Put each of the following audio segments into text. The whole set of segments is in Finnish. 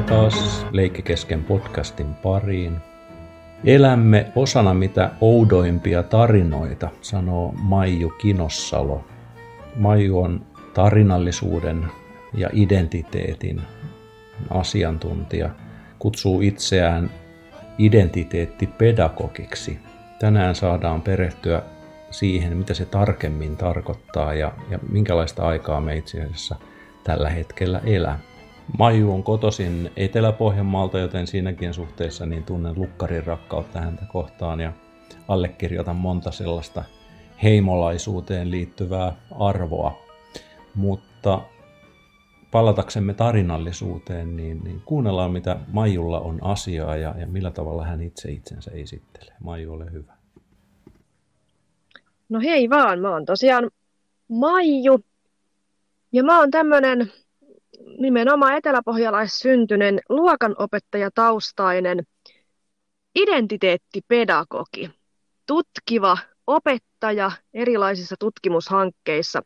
Tervetuloa taas Leikkikesken podcastin pariin. Elämme osana mitä oudoimpia tarinoita, sanoo Maiju Kinossalo. Maiju on tarinallisuuden ja identiteetin asiantuntija, kutsuu itseään identiteettipedagogiksi. Tänään saadaan perehtyä siihen, mitä se tarkemmin tarkoittaa ja, ja minkälaista aikaa me itse asiassa tällä hetkellä elämme. Maiju on kotoisin Etelä-Pohjanmaalta, joten siinäkin suhteessa niin tunnen lukkarin rakkautta häntä kohtaan ja allekirjoitan monta sellaista heimolaisuuteen liittyvää arvoa. Mutta palataksemme tarinallisuuteen, niin, niin kuunnellaan mitä Maijulla on asiaa ja, ja millä tavalla hän itse itsensä esittelee. Maiju, ole hyvä. No hei vaan, mä oon tosiaan Maiju ja mä oon tämmönen nimenomaan eteläpohjalaissyntyinen luokanopettajataustainen identiteettipedagogi, tutkiva opettaja erilaisissa tutkimushankkeissa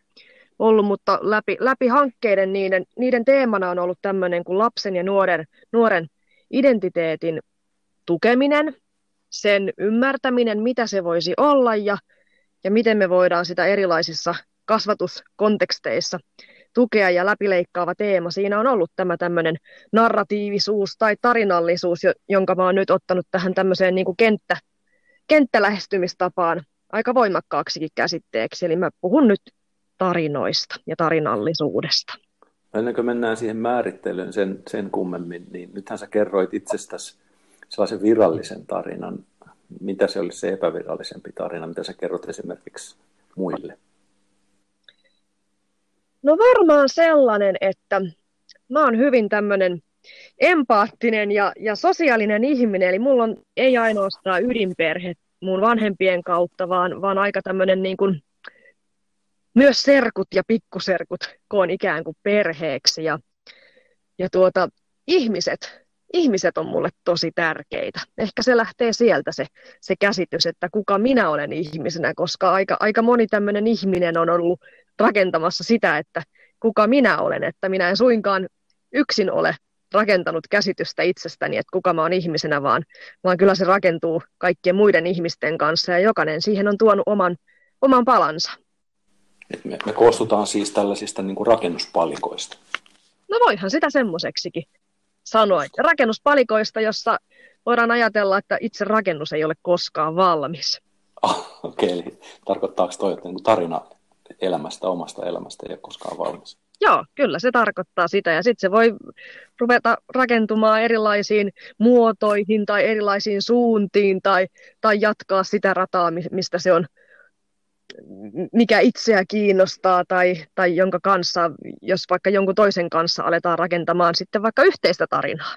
ollut, mutta läpi, läpi hankkeiden niiden, niiden teemana on ollut tämmöinen kuin lapsen ja nuoren, nuoren identiteetin tukeminen, sen ymmärtäminen, mitä se voisi olla ja, ja miten me voidaan sitä erilaisissa kasvatuskonteksteissa tukea ja läpileikkaava teema. Siinä on ollut tämä tämmöinen narratiivisuus tai tarinallisuus, jonka mä oon nyt ottanut tähän tämmöiseen niin kuin kenttä, kenttälähestymistapaan aika voimakkaaksikin käsitteeksi. Eli mä puhun nyt tarinoista ja tarinallisuudesta. Ennen kuin mennään siihen määrittelyyn sen, sen kummemmin, niin nythän sä kerroit itsestäsi sellaisen virallisen tarinan. Mitä se olisi se epävirallisempi tarina, mitä sä kerrot esimerkiksi muille? No varmaan sellainen, että mä oon hyvin tämmöinen empaattinen ja, ja sosiaalinen ihminen, eli mulla on ei ainoastaan ydinperhe mun vanhempien kautta, vaan, vaan aika tämmöinen niin kuin, myös serkut ja pikkuserkut koon ikään kuin perheeksi. Ja, ja tuota, ihmiset, ihmiset on mulle tosi tärkeitä. Ehkä se lähtee sieltä se, se käsitys, että kuka minä olen ihmisenä, koska aika, aika moni tämmöinen ihminen on ollut rakentamassa sitä, että kuka minä olen, että minä en suinkaan yksin ole rakentanut käsitystä itsestäni, että kuka mä oon ihmisenä, vaan, vaan kyllä se rakentuu kaikkien muiden ihmisten kanssa ja jokainen siihen on tuonut oman, oman palansa. Et me, me koostutaan siis tällaisista niin kuin rakennuspalikoista. No voihan sitä semmoiseksikin sanoa. Rakennuspalikoista, jossa voidaan ajatella, että itse rakennus ei ole koskaan valmis. Ah, Okei, okay, eli tarkoittaako toi, että niin tarina elämästä, omasta elämästä ei ole koskaan valmis. Joo, kyllä se tarkoittaa sitä. Ja sitten se voi ruveta rakentumaan erilaisiin muotoihin tai erilaisiin suuntiin tai, tai jatkaa sitä rataa, mistä se on, mikä itseä kiinnostaa tai, tai jonka kanssa, jos vaikka jonkun toisen kanssa aletaan rakentamaan sitten vaikka yhteistä tarinaa.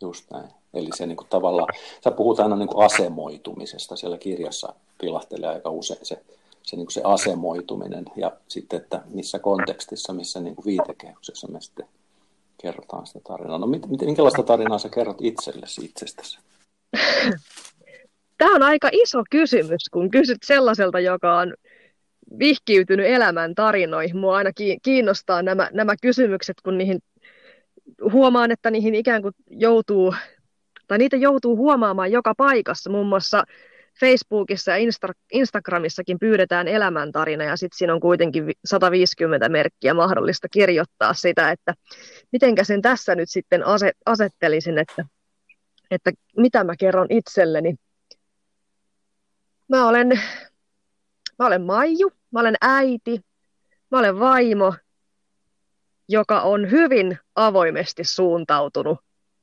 Just näin. Eli se niin kuin tavallaan, sä puhut aina niin kuin asemoitumisesta, siellä kirjassa pilahtelee aika usein se se, niin kuin se asemoituminen ja sitten, että missä kontekstissa, missä niin kuin viitekehyksessä me sitten kerrotaan sitä tarinaa. No mit, minkälaista tarinaa sä kerrot itsellesi itsestäsi? Tämä on aika iso kysymys, kun kysyt sellaiselta, joka on vihkiytynyt elämän tarinoihin. Mua aina kiinnostaa nämä, nämä kysymykset, kun niihin huomaan, että niihin ikään kuin joutuu, tai niitä joutuu huomaamaan joka paikassa. Muun muassa Facebookissa ja Insta- Instagramissakin pyydetään elämäntarina ja sitten siinä on kuitenkin 150 merkkiä mahdollista kirjoittaa sitä, että mitenkä sen tässä nyt sitten asettelisin, että, että mitä mä kerron itselleni. Mä olen, mä olen Maiju, mä olen äiti, mä olen vaimo, joka on hyvin avoimesti suuntautunut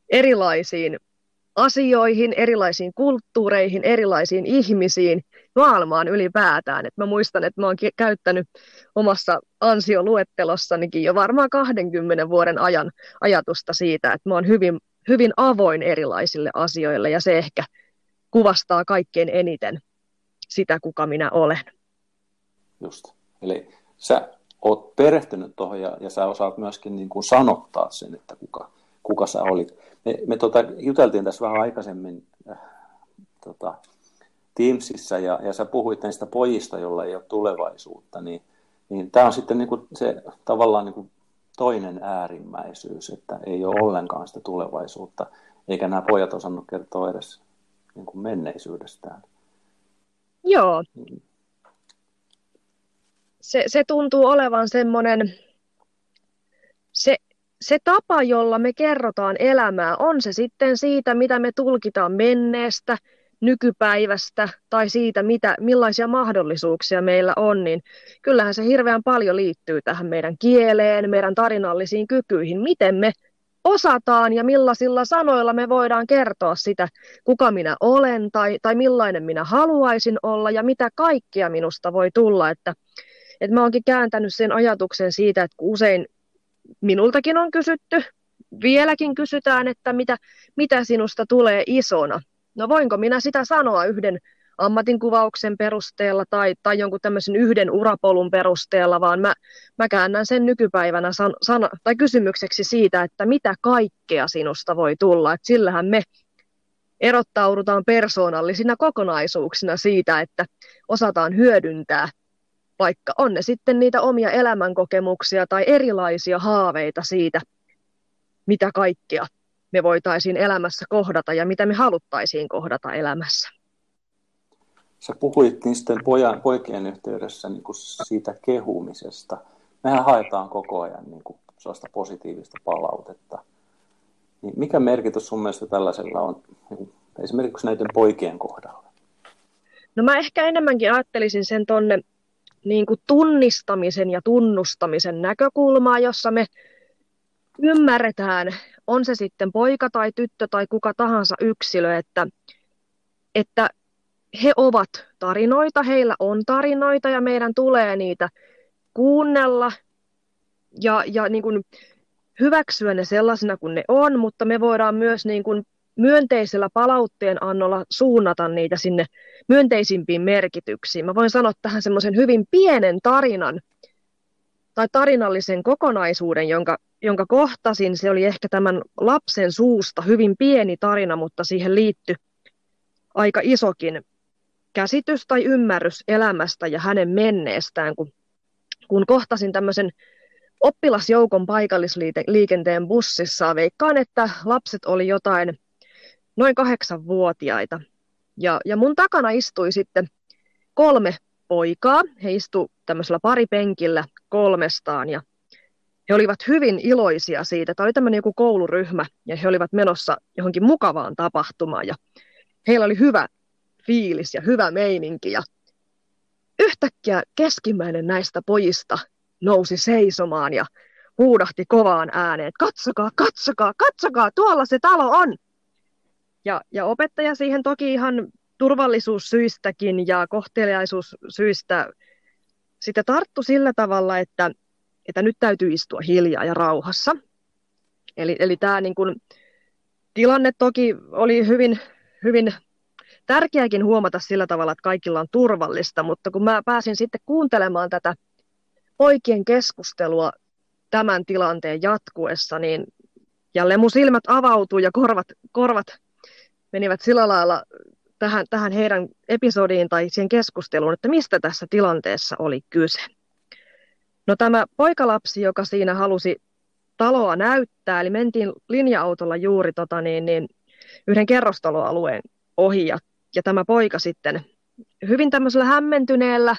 erilaisiin asioihin, erilaisiin kulttuureihin, erilaisiin ihmisiin, maailmaan ylipäätään. Et mä muistan, että mä oon käyttänyt omassa ansioluettelossanikin jo varmaan 20 vuoden ajan ajatusta siitä, että mä oon hyvin, hyvin avoin erilaisille asioille ja se ehkä kuvastaa kaikkein eniten sitä, kuka minä olen. Just. Eli sä oot perehtynyt tuohon ja, ja sä osaat myöskin niin kuin sanottaa sen, että kuka, kuka sä olit me, me tota, juteltiin tässä vähän aikaisemmin äh, tota, Teamsissa ja, ja sä puhuit näistä pojista, joilla ei ole tulevaisuutta, niin, niin tämä on sitten niin kuin se tavallaan niin kuin toinen äärimmäisyys, että ei ole ollenkaan sitä tulevaisuutta, eikä nämä pojat osannut kertoa edes niin kuin menneisyydestään. Joo. Mm. Se, se tuntuu olevan semmoinen, se, se tapa, jolla me kerrotaan elämää, on se sitten siitä, mitä me tulkitaan menneestä, nykypäivästä tai siitä, mitä, millaisia mahdollisuuksia meillä on, niin kyllähän se hirveän paljon liittyy tähän meidän kieleen, meidän tarinallisiin kykyihin, miten me osataan ja millaisilla sanoilla me voidaan kertoa sitä, kuka minä olen tai, tai millainen minä haluaisin olla ja mitä kaikkea minusta voi tulla. Että, että mä oonkin kääntänyt sen ajatuksen siitä, että usein minultakin on kysytty, vieläkin kysytään, että mitä, mitä sinusta tulee isona. No voinko minä sitä sanoa yhden ammatinkuvauksen perusteella tai, tai jonkun tämmöisen yhden urapolun perusteella, vaan mä, mä käännän sen nykypäivänä san, sana, tai kysymykseksi siitä, että mitä kaikkea sinusta voi tulla. Et sillähän me erottaudutaan persoonallisina kokonaisuuksina siitä, että osataan hyödyntää, vaikka on ne sitten niitä omia elämänkokemuksia tai erilaisia haaveita siitä, mitä kaikkea me voitaisiin elämässä kohdata ja mitä me haluttaisiin kohdata elämässä. Sä puhuit niistä pojan, poikien yhteydessä niin kuin siitä kehumisesta. Mehän haetaan koko ajan niin kuin sellaista positiivista palautetta. Niin mikä merkitys sun mielestä tällaisella on niin kuin esimerkiksi näiden poikien kohdalla? No mä ehkä enemmänkin ajattelisin sen tonne niin kuin tunnistamisen ja tunnustamisen näkökulmaa, jossa me ymmärretään, on se sitten poika tai tyttö tai kuka tahansa yksilö, että, että he ovat tarinoita, heillä on tarinoita ja meidän tulee niitä kuunnella ja, ja niin kuin hyväksyä ne sellaisena kuin ne on, mutta me voidaan myös niin kuin myönteisellä palautteen annolla suunnata niitä sinne myönteisimpiin merkityksiin. Mä voin sanoa tähän semmoisen hyvin pienen tarinan tai tarinallisen kokonaisuuden, jonka, jonka kohtasin. Se oli ehkä tämän lapsen suusta hyvin pieni tarina, mutta siihen liittyi aika isokin käsitys tai ymmärrys elämästä ja hänen menneestään, kun, kun kohtasin tämmöisen oppilasjoukon paikallisliikenteen bussissa. Veikkaan, että lapset oli jotain noin kahdeksanvuotiaita. Ja, ja mun takana istui sitten kolme poikaa. He istu tämmöisellä paripenkillä kolmestaan ja he olivat hyvin iloisia siitä. Tämä oli tämmöinen joku kouluryhmä ja he olivat menossa johonkin mukavaan tapahtumaan ja heillä oli hyvä fiilis ja hyvä meininki. Ja yhtäkkiä keskimmäinen näistä pojista nousi seisomaan ja huudahti kovaan ääneen, että katsokaa, katsokaa, katsokaa, tuolla se talo on. Ja, ja opettaja siihen toki ihan turvallisuussyistäkin ja kohteliaisuussyistä sitä tarttu sillä tavalla, että, että nyt täytyy istua hiljaa ja rauhassa. Eli, eli tämä niin kun, tilanne toki oli hyvin, hyvin tärkeäkin huomata sillä tavalla, että kaikilla on turvallista, mutta kun mä pääsin sitten kuuntelemaan tätä poikien keskustelua tämän tilanteen jatkuessa, niin jälleen mun silmät avautuu ja korvat, korvat menivät sillä lailla tähän, tähän heidän episodiin tai siihen keskusteluun, että mistä tässä tilanteessa oli kyse. No tämä poikalapsi, joka siinä halusi taloa näyttää, eli mentiin linja-autolla juuri tota, niin, niin, yhden kerrostaloalueen ohi ja ja tämä poika sitten hyvin tämmöisellä hämmentyneellä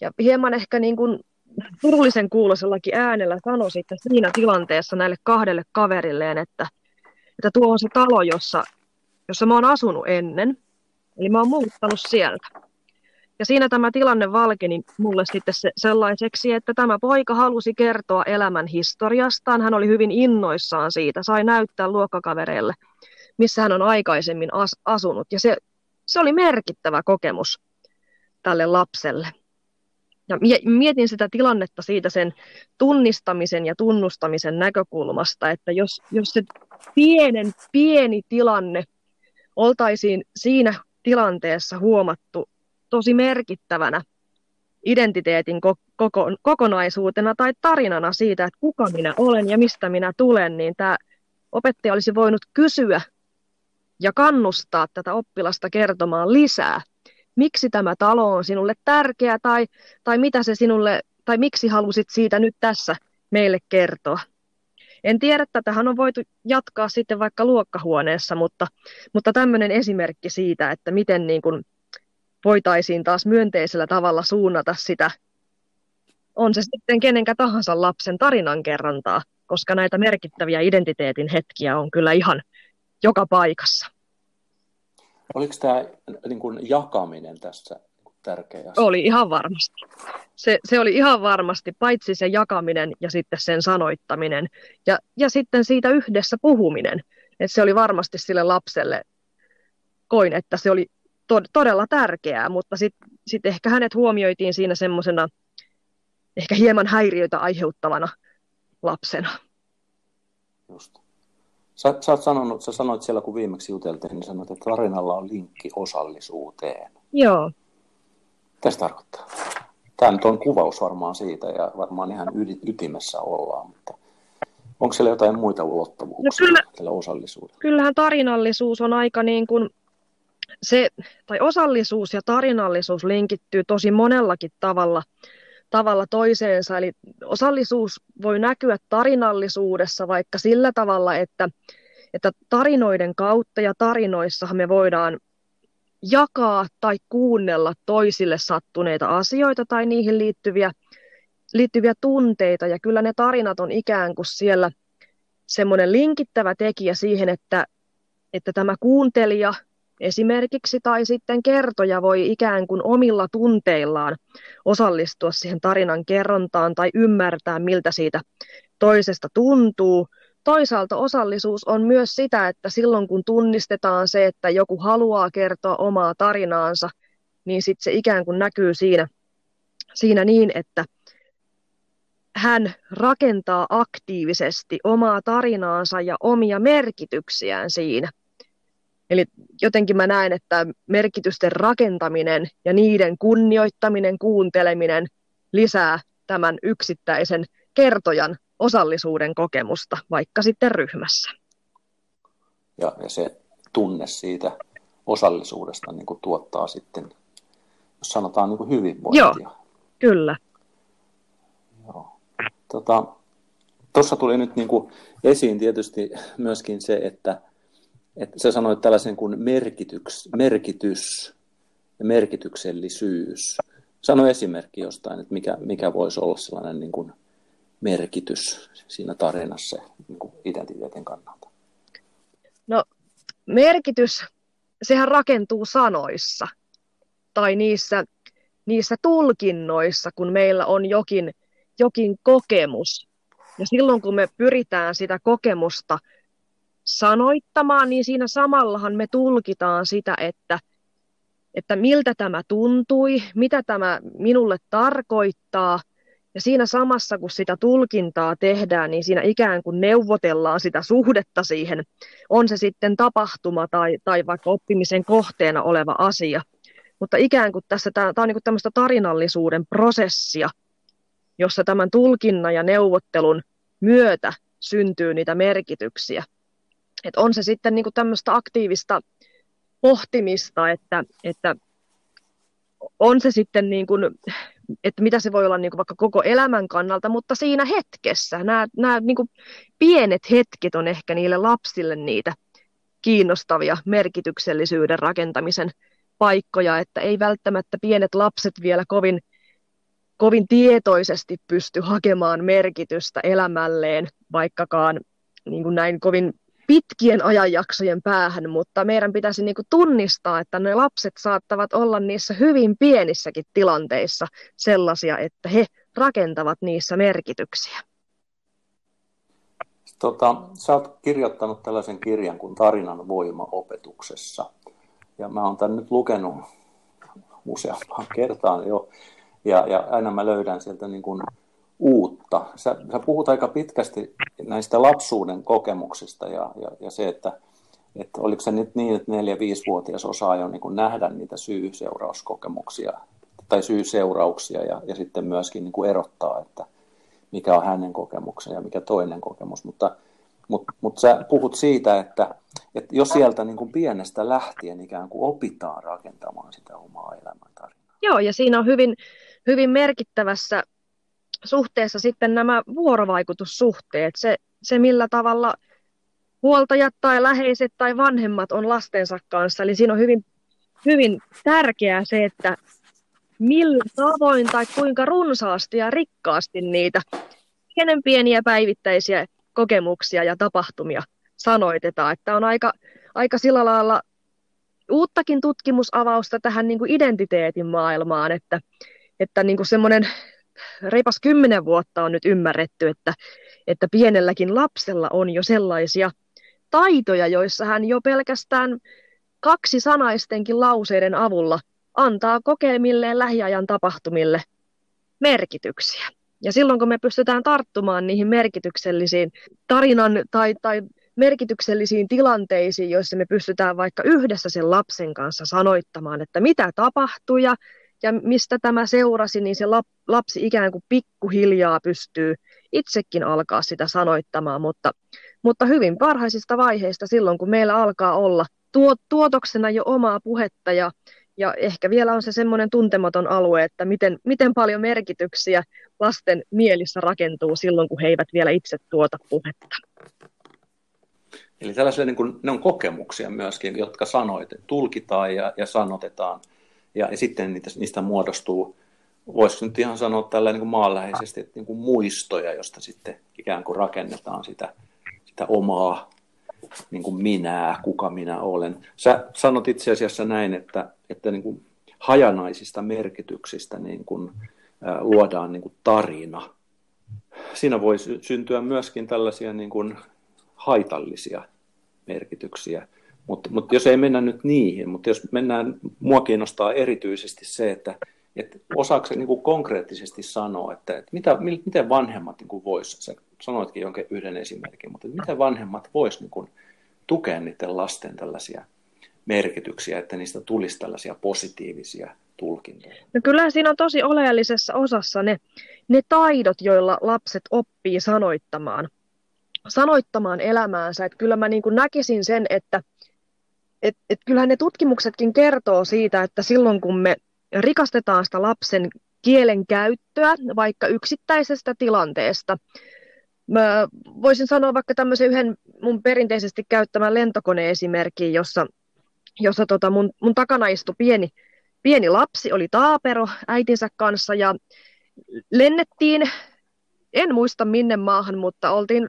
ja hieman ehkä niin kuin surullisen kuuloisellakin äänellä sanoi sitten siinä tilanteessa näille kahdelle kaverilleen, että, että tuo on se talo, jossa, jossa mä oon asunut ennen. Eli mä oon muuttanut sieltä. Ja siinä tämä tilanne valkeni mulle sitten se, sellaiseksi, että tämä poika halusi kertoa elämän historiastaan. Hän oli hyvin innoissaan siitä, sai näyttää luokkakavereille, missä hän on aikaisemmin as, asunut. Ja se se oli merkittävä kokemus tälle lapselle. Ja mietin sitä tilannetta siitä sen tunnistamisen ja tunnustamisen näkökulmasta, että jos, jos se pienen pieni tilanne oltaisiin siinä tilanteessa huomattu tosi merkittävänä identiteetin koko, kokonaisuutena tai tarinana siitä, että kuka minä olen ja mistä minä tulen, niin tämä opettaja olisi voinut kysyä ja kannustaa tätä oppilasta kertomaan lisää. Miksi tämä talo on sinulle tärkeä tai, tai mitä se sinulle, tai miksi halusit siitä nyt tässä meille kertoa. En tiedä, että tähän on voitu jatkaa sitten vaikka luokkahuoneessa, mutta, mutta tämmöinen esimerkki siitä, että miten niin kuin voitaisiin taas myönteisellä tavalla suunnata sitä, on se sitten kenenkä tahansa lapsen tarinankerrontaa, koska näitä merkittäviä identiteetin hetkiä on kyllä ihan joka paikassa. Oliko tämä niin kuin jakaminen tässä tärkeä asia? Oli ihan varmasti. Se, se oli ihan varmasti, paitsi se jakaminen ja sitten sen sanoittaminen ja, ja sitten siitä yhdessä puhuminen. Et se oli varmasti sille lapselle, koin, että se oli to, todella tärkeää, mutta sitten sit ehkä hänet huomioitiin siinä semmoisena ehkä hieman häiriöitä aiheuttavana lapsena. Just. Sä, sä, oot sanonut, sä sanoit siellä, kun viimeksi juteltiin, niin sanoit, että tarinalla on linkki osallisuuteen. Joo. Tästä tarkoittaa? Tämä nyt on kuvaus varmaan siitä ja varmaan ihan ytimessä ollaan, mutta onko siellä jotain muita ulottuvuuksia no kyllä, tällä osallisuudella? Kyllähän tarinallisuus on aika niin kuin se, tai osallisuus ja tarinallisuus linkittyy tosi monellakin tavalla, tavalla toiseensa. Eli osallisuus voi näkyä tarinallisuudessa vaikka sillä tavalla, että, että tarinoiden kautta ja tarinoissahan me voidaan jakaa tai kuunnella toisille sattuneita asioita tai niihin liittyviä, liittyviä tunteita. Ja kyllä ne tarinat on ikään kuin siellä semmoinen linkittävä tekijä siihen, että, että tämä kuuntelija esimerkiksi tai sitten kertoja voi ikään kuin omilla tunteillaan osallistua siihen tarinan kerrontaan tai ymmärtää, miltä siitä toisesta tuntuu – toisaalta osallisuus on myös sitä, että silloin kun tunnistetaan se, että joku haluaa kertoa omaa tarinaansa, niin sitten se ikään kuin näkyy siinä, siinä niin, että hän rakentaa aktiivisesti omaa tarinaansa ja omia merkityksiään siinä. Eli jotenkin mä näen, että merkitysten rakentaminen ja niiden kunnioittaminen, kuunteleminen lisää tämän yksittäisen kertojan osallisuuden kokemusta, vaikka sitten ryhmässä. Ja, ja se tunne siitä osallisuudesta niin kuin tuottaa sitten, jos sanotaan niin kuin hyvinvointia. Joo, kyllä. Joo. Tota, Tuossa tuli nyt niin kuin esiin tietysti myöskin se, että, että sä sanoit tällaisen kuin merkityks, merkitys ja merkityksellisyys. Sano esimerkki jostain, että mikä, mikä voisi olla sellainen niin kuin merkitys siinä tarinassa niin kuin identiteetin kannalta? No merkitys, sehän rakentuu sanoissa tai niissä, niissä tulkinnoissa, kun meillä on jokin, jokin kokemus. Ja silloin kun me pyritään sitä kokemusta sanoittamaan, niin siinä samallahan me tulkitaan sitä, että, että miltä tämä tuntui, mitä tämä minulle tarkoittaa – ja siinä samassa, kun sitä tulkintaa tehdään, niin siinä ikään kuin neuvotellaan sitä suhdetta siihen, on se sitten tapahtuma tai, tai vaikka oppimisen kohteena oleva asia. Mutta ikään kuin tässä tämä on niin kuin tämmöistä tarinallisuuden prosessia, jossa tämän tulkinnan ja neuvottelun myötä syntyy niitä merkityksiä. Et on se sitten niin kuin tämmöistä aktiivista pohtimista, että, että on se sitten niin kuin että mitä se voi olla niin kuin vaikka koko elämän kannalta, mutta siinä hetkessä. Nämä, nämä niin kuin pienet hetket on ehkä niille lapsille niitä kiinnostavia merkityksellisyyden rakentamisen paikkoja, että ei välttämättä pienet lapset vielä kovin, kovin tietoisesti pysty hakemaan merkitystä elämälleen, vaikkakaan niin kuin näin kovin pitkien ajanjaksojen päähän, mutta meidän pitäisi niin kuin tunnistaa, että ne lapset saattavat olla niissä hyvin pienissäkin tilanteissa sellaisia, että he rakentavat niissä merkityksiä. Tota, sä oot kirjoittanut tällaisen kirjan kuin Tarinan voima opetuksessa. Ja mä oon tämän nyt lukenut useampaan kertaan jo. Ja, ja aina mä löydän sieltä niin kuin uutta. Sä, sä puhut aika pitkästi näistä lapsuuden kokemuksista ja, ja, ja se, että, että oliko se nyt niin, että 4-5-vuotias osaa jo niin nähdä niitä syy-seurauskokemuksia tai syy-seurauksia ja, ja sitten myöskin niin kuin erottaa, että mikä on hänen kokemuksensa ja mikä toinen kokemus. Mutta, mutta, mutta sä puhut siitä, että, että jos sieltä niin kuin pienestä lähtien ikään kuin opitaan rakentamaan sitä omaa elämäntarinaa. Joo, ja siinä on hyvin, hyvin merkittävässä suhteessa sitten nämä vuorovaikutussuhteet, se, se millä tavalla huoltajat tai läheiset tai vanhemmat on lastensa kanssa. Eli siinä on hyvin, hyvin tärkeää se, että millä tavoin tai kuinka runsaasti ja rikkaasti niitä kenen pieniä päivittäisiä kokemuksia ja tapahtumia sanoitetaan. Että on aika, aika sillä lailla uuttakin tutkimusavausta tähän niin kuin identiteetin maailmaan, että, että niin kuin semmoinen reipas kymmenen vuotta on nyt ymmärretty, että, että pienelläkin lapsella on jo sellaisia taitoja, joissa hän jo pelkästään kaksi sanaistenkin lauseiden avulla antaa kokeilmilleen lähiajan tapahtumille merkityksiä. Ja silloin kun me pystytään tarttumaan niihin merkityksellisiin tarinan tai, tai merkityksellisiin tilanteisiin, joissa me pystytään vaikka yhdessä sen lapsen kanssa sanoittamaan, että mitä tapahtui ja, ja mistä tämä seurasi, niin se lapsi ikään kuin pikkuhiljaa pystyy itsekin alkaa sitä sanoittamaan, mutta, mutta hyvin varhaisista vaiheista silloin, kun meillä alkaa olla tuo, tuotoksena jo omaa puhetta ja, ja ehkä vielä on se semmoinen tuntematon alue, että miten, miten paljon merkityksiä lasten mielissä rakentuu silloin, kun he eivät vielä itse tuota puhetta. Eli tällaisia niin kuin, ne on kokemuksia myöskin, jotka sanoit, tulkitaan ja, ja sanotetaan. Ja, ja sitten niitä, niistä muodostuu, voisiko nyt ihan sanoa tällä niin kuin maanläheisesti, että niin kuin muistoja, josta sitten ikään kuin rakennetaan sitä, sitä omaa niin kuin minää, kuka minä olen. Sä sanot itse asiassa näin, että, että niin kuin hajanaisista merkityksistä niin kuin, ä, luodaan niin kuin tarina. Siinä voi syntyä myöskin tällaisia niin kuin haitallisia merkityksiä. Mutta mut jos ei mennä nyt niihin, mutta jos mennään, mua kiinnostaa erityisesti se, että et osaako se niin konkreettisesti sanoa, että, että mitä, miten vanhemmat niin voisivat, sanoitkin jonkin yhden esimerkin, mutta miten vanhemmat voisivat niin tukea niiden lasten tällaisia merkityksiä, että niistä tulisi tällaisia positiivisia tulkintoja? No kyllä siinä on tosi oleellisessa osassa ne, ne taidot, joilla lapset oppii sanoittamaan sanoittamaan elämäänsä. Että kyllä mä niin kuin näkisin sen, että et, et kyllähän ne tutkimuksetkin kertoo siitä, että silloin kun me rikastetaan sitä lapsen kielen käyttöä vaikka yksittäisestä tilanteesta, Mä voisin sanoa vaikka tämmöisen yhden mun perinteisesti käyttämän lentokoneesimerkin, jossa, jossa tota mun, mun takana istui pieni, pieni lapsi, oli taapero äitinsä kanssa ja lennettiin, en muista minne maahan, mutta oltiin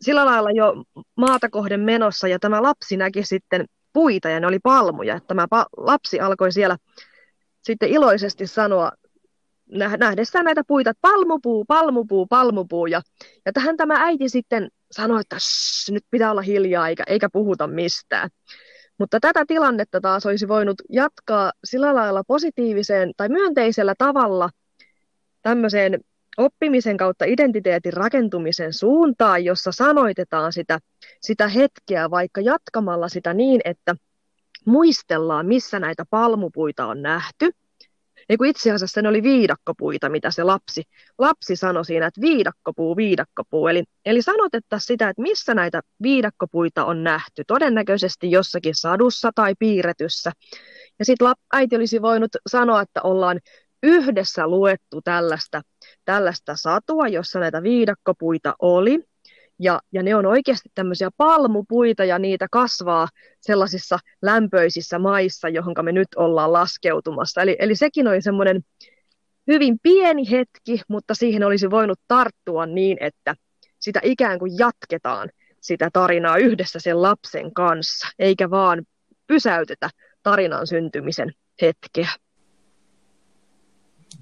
sillä lailla jo maata kohden menossa ja tämä lapsi näki sitten puita ja ne oli palmuja. Tämä lapsi alkoi siellä sitten iloisesti sanoa nähdessään näitä puita, että palmupuu, palmupuu, palmupuu. Ja, ja tähän tämä äiti sitten sanoi, että nyt pitää olla hiljaa eikä, eikä puhuta mistään. Mutta tätä tilannetta taas olisi voinut jatkaa sillä lailla positiiviseen tai myönteisellä tavalla tämmöiseen oppimisen kautta identiteetin rakentumisen suuntaan, jossa sanoitetaan sitä, sitä hetkeä vaikka jatkamalla sitä niin, että muistellaan, missä näitä palmupuita on nähty. Niin kuin itse asiassa ne oli viidakkopuita, mitä se lapsi, lapsi sanoi siinä, että viidakkopuu, viidakkopuu. Eli, eli sanotettaisiin sitä, että missä näitä viidakkopuita on nähty. Todennäköisesti jossakin sadussa tai piirretyssä. Ja sitten äiti olisi voinut sanoa, että ollaan yhdessä luettu tällaista, tällaista satua, jossa näitä viidakkopuita oli. Ja, ja ne on oikeasti tämmöisiä palmupuita ja niitä kasvaa sellaisissa lämpöisissä maissa, johon me nyt ollaan laskeutumassa. Eli, eli sekin oli semmoinen hyvin pieni hetki, mutta siihen olisi voinut tarttua niin, että sitä ikään kuin jatketaan sitä tarinaa yhdessä sen lapsen kanssa, eikä vaan pysäytetä tarinan syntymisen hetkeä.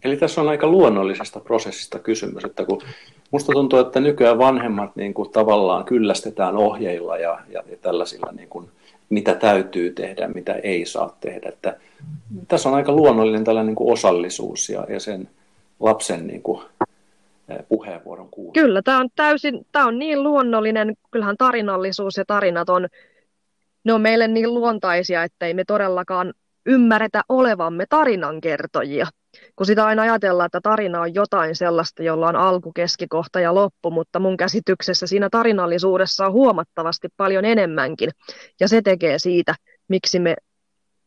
Eli tässä on aika luonnollisesta prosessista kysymys, että kun musta tuntuu, että nykyään vanhemmat niin kuin tavallaan kyllästetään ohjeilla ja, ja, ja tällaisilla, niin kuin, mitä täytyy tehdä, mitä ei saa tehdä. Että tässä on aika luonnollinen tällainen niin kuin osallisuus ja, ja sen lapsen niin kuin, puheenvuoron kuulla. Kyllä, tämä on täysin, tämä on niin luonnollinen, kyllähän tarinallisuus ja tarinat on, ne on meille niin luontaisia, että ei me todellakaan ymmärretä olevamme tarinankertojia kun sitä aina ajatellaan, että tarina on jotain sellaista, jolla on alku, keskikohta ja loppu, mutta mun käsityksessä siinä tarinallisuudessa on huomattavasti paljon enemmänkin. Ja se tekee siitä, miksi me,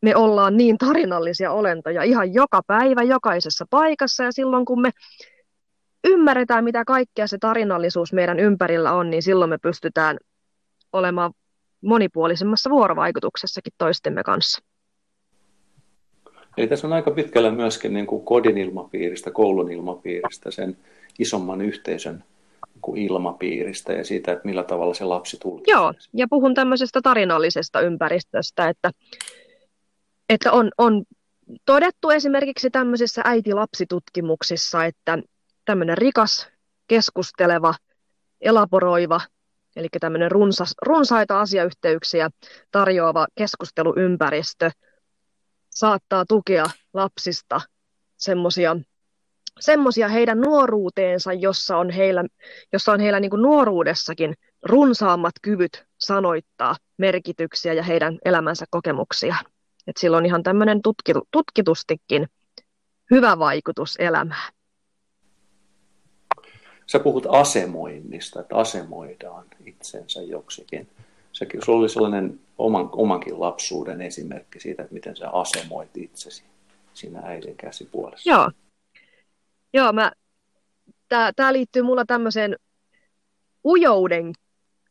me ollaan niin tarinallisia olentoja ihan joka päivä, jokaisessa paikassa ja silloin kun me ymmärretään, mitä kaikkea se tarinallisuus meidän ympärillä on, niin silloin me pystytään olemaan monipuolisemmassa vuorovaikutuksessakin toistemme kanssa. Eli tässä on aika pitkällä myöskin niin kuin kodin ilmapiiristä, koulun ilmapiiristä, sen isomman yhteisön kuin ilmapiiristä ja siitä, että millä tavalla se lapsi tulkitsee. Joo, ja puhun tämmöisestä tarinallisesta ympäristöstä, että, että on, on todettu esimerkiksi tämmöisissä äiti-lapsitutkimuksissa, että tämmöinen rikas, keskusteleva, elaboroiva, eli tämmöinen runsas, runsaita asiayhteyksiä tarjoava keskusteluympäristö saattaa tukea lapsista semmoisia semmoisia heidän nuoruuteensa, jossa on heillä, jossa on heillä niin kuin nuoruudessakin runsaammat kyvyt sanoittaa merkityksiä ja heidän elämänsä kokemuksia. Et sillä on ihan tämmöinen tutkitu, tutkitustikin hyvä vaikutus elämään. Sä puhut asemoinnista, että asemoidaan itsensä joksikin. Se oli sellainen oman, omankin lapsuuden esimerkki siitä, että miten sä asemoit itsesi siinä äidin käsipuolessa. Joo, Joo, mä, tää, tää liittyy mulla tämmöiseen ujouden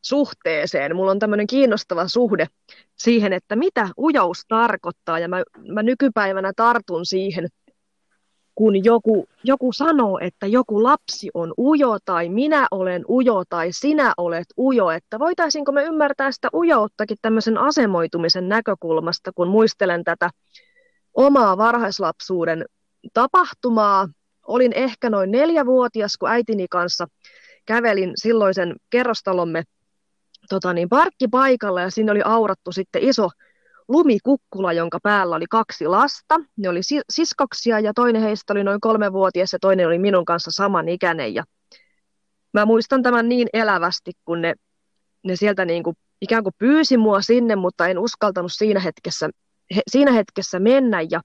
suhteeseen. Mulla on tämmöinen kiinnostava suhde siihen, että mitä ujous tarkoittaa. Ja mä, mä nykypäivänä tartun siihen, kun joku, joku sanoo, että joku lapsi on ujo tai minä olen ujo tai sinä olet ujo, että voitaisiinko me ymmärtää sitä ujouttakin tämmöisen asemoitumisen näkökulmasta, kun muistelen tätä omaa varhaislapsuuden tapahtumaa, olin ehkä noin neljävuotias, kun äitini kanssa kävelin silloisen kerrostalomme tota niin, parkkipaikalla ja siinä oli aurattu sitten iso lumikukkula, jonka päällä oli kaksi lasta. Ne oli siskoksia ja toinen heistä oli noin kolmevuotias ja toinen oli minun kanssa samanikäinen. Ja mä muistan tämän niin elävästi, kun ne, ne sieltä niin kuin ikään kuin pyysi mua sinne, mutta en uskaltanut siinä hetkessä, he, siinä hetkessä mennä. Ja